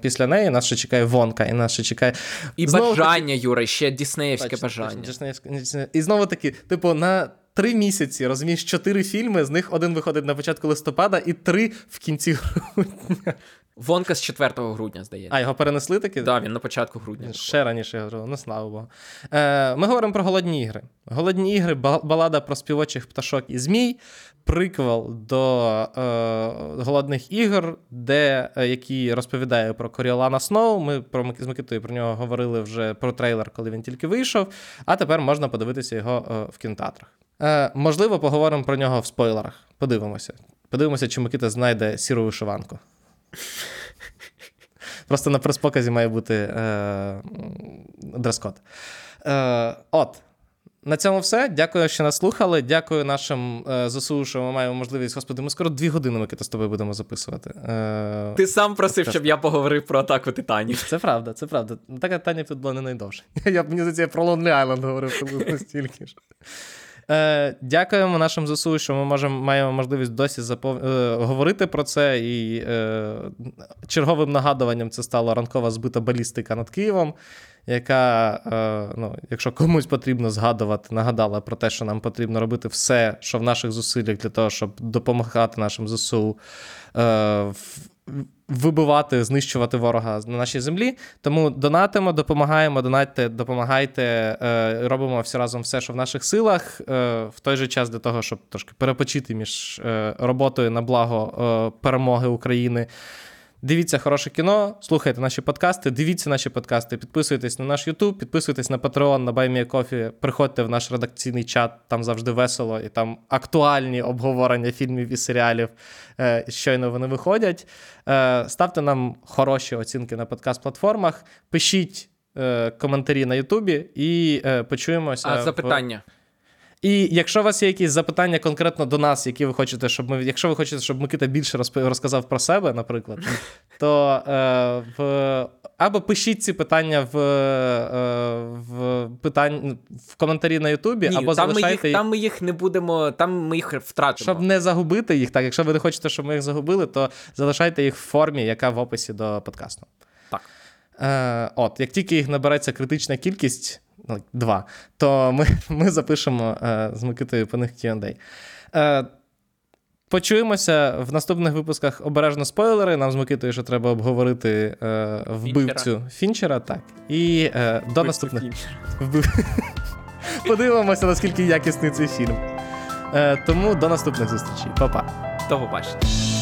після неї. Нас ще чекає Вонка, і нас ще чекає. І знову бажання, таки... Юра, ще Діснеївське точно, бажання. Точно, І знову таки, типу, на три місяці розумієш, чотири фільми, з них один виходить на початку листопада і три в кінці грудня. Вонка з 4 грудня, здається. А, його перенесли таки? Так, да, він на початку грудня. Ще раніше я говорив, ну слава Богу. Е, Ми говоримо про голодні ігри. Голодні ігри, балада про співочих пташок і змій, приквел до е, голодних ігор, де, е, який розповідає про Коріолана Сноу. Ми про, з Микитою про нього говорили вже про трейлер, коли він тільки вийшов. А тепер можна подивитися його е, в кінотеатрах. Е, Можливо, поговоримо про нього в спойлерах. Подивимося. Подивимося, чи Микита знайде сіру вишиванку. Просто на прес-показі має бути е, дрес-код. Е, От. На цьому все. Дякую, що нас слухали. Дякую нашим е, ЗСУ, що ми маємо можливість. Господи, ми скоро дві години Микита, з тобою будемо записувати. Е, Ти сам просив, Подкаст. щоб я поговорив про атаку титанів. Це правда, це правда. Така Таня тут була не найдовше. Я б мені за це про Lonely Island говорив приблизно стільки ж. Е, дякуємо нашим ЗСУ, що ми можемо, маємо можливість досі запов... е, говорити про це. І е, черговим нагадуванням це стала ранкова збита балістика над Києвом, яка, е, ну, якщо комусь потрібно згадувати, нагадала про те, що нам потрібно робити все, що в наших зусиллях для того, щоб допомагати нашим ЗСУ. Е, в- Вибивати, знищувати ворога на нашій землі. Тому донатимо, допомагаємо, донатьте, допомагайте, е, робимо всі разом все, що в наших силах. Е, в той же час для того, щоб трошки перепочити між е, роботою на благо перемоги України. Дивіться хороше кіно, слухайте наші подкасти, дивіться наші подкасти, підписуйтесь на наш YouTube, підписуйтесь на Patreon, на BuyMeACoffee, приходьте в наш редакційний чат, там завжди весело, і там актуальні обговорення фільмів і серіалів. Е, щойно вони виходять. Е, ставте нам хороші оцінки на подкаст-платформах, пишіть е, коментарі на Ютубі і почуємося. А в- запитання. І якщо у вас є якісь запитання конкретно до нас, які ви хочете, щоб ми, якщо ви хочете, щоб Микита більше розказав про себе, наприклад, <laughs> то е, в, або пишіть ці питання в, е, в питань в коментарі на Ютубі, Ні, або там, ми їх, там ми їх не будемо, там ми їх втратимо. щоб не загубити їх. Так, якщо ви не хочете, щоб ми їх загубили, то залишайте їх в формі, яка в описі до подкасту. Так. Е, от, як тільки їх набереться критична кількість, два, то ми, <laughs> ми запишемо е, з Микитою по них Q&A. Е, почуємося в наступних випусках обережно спойлери. Нам з Микитою ще треба обговорити е, вбивцю Фінчера. Так. І е, до наступних вбив... <laughs> Подивимося, наскільки якісний цей фільм. Е, тому до наступних зустрічей. Па-па. До побачення.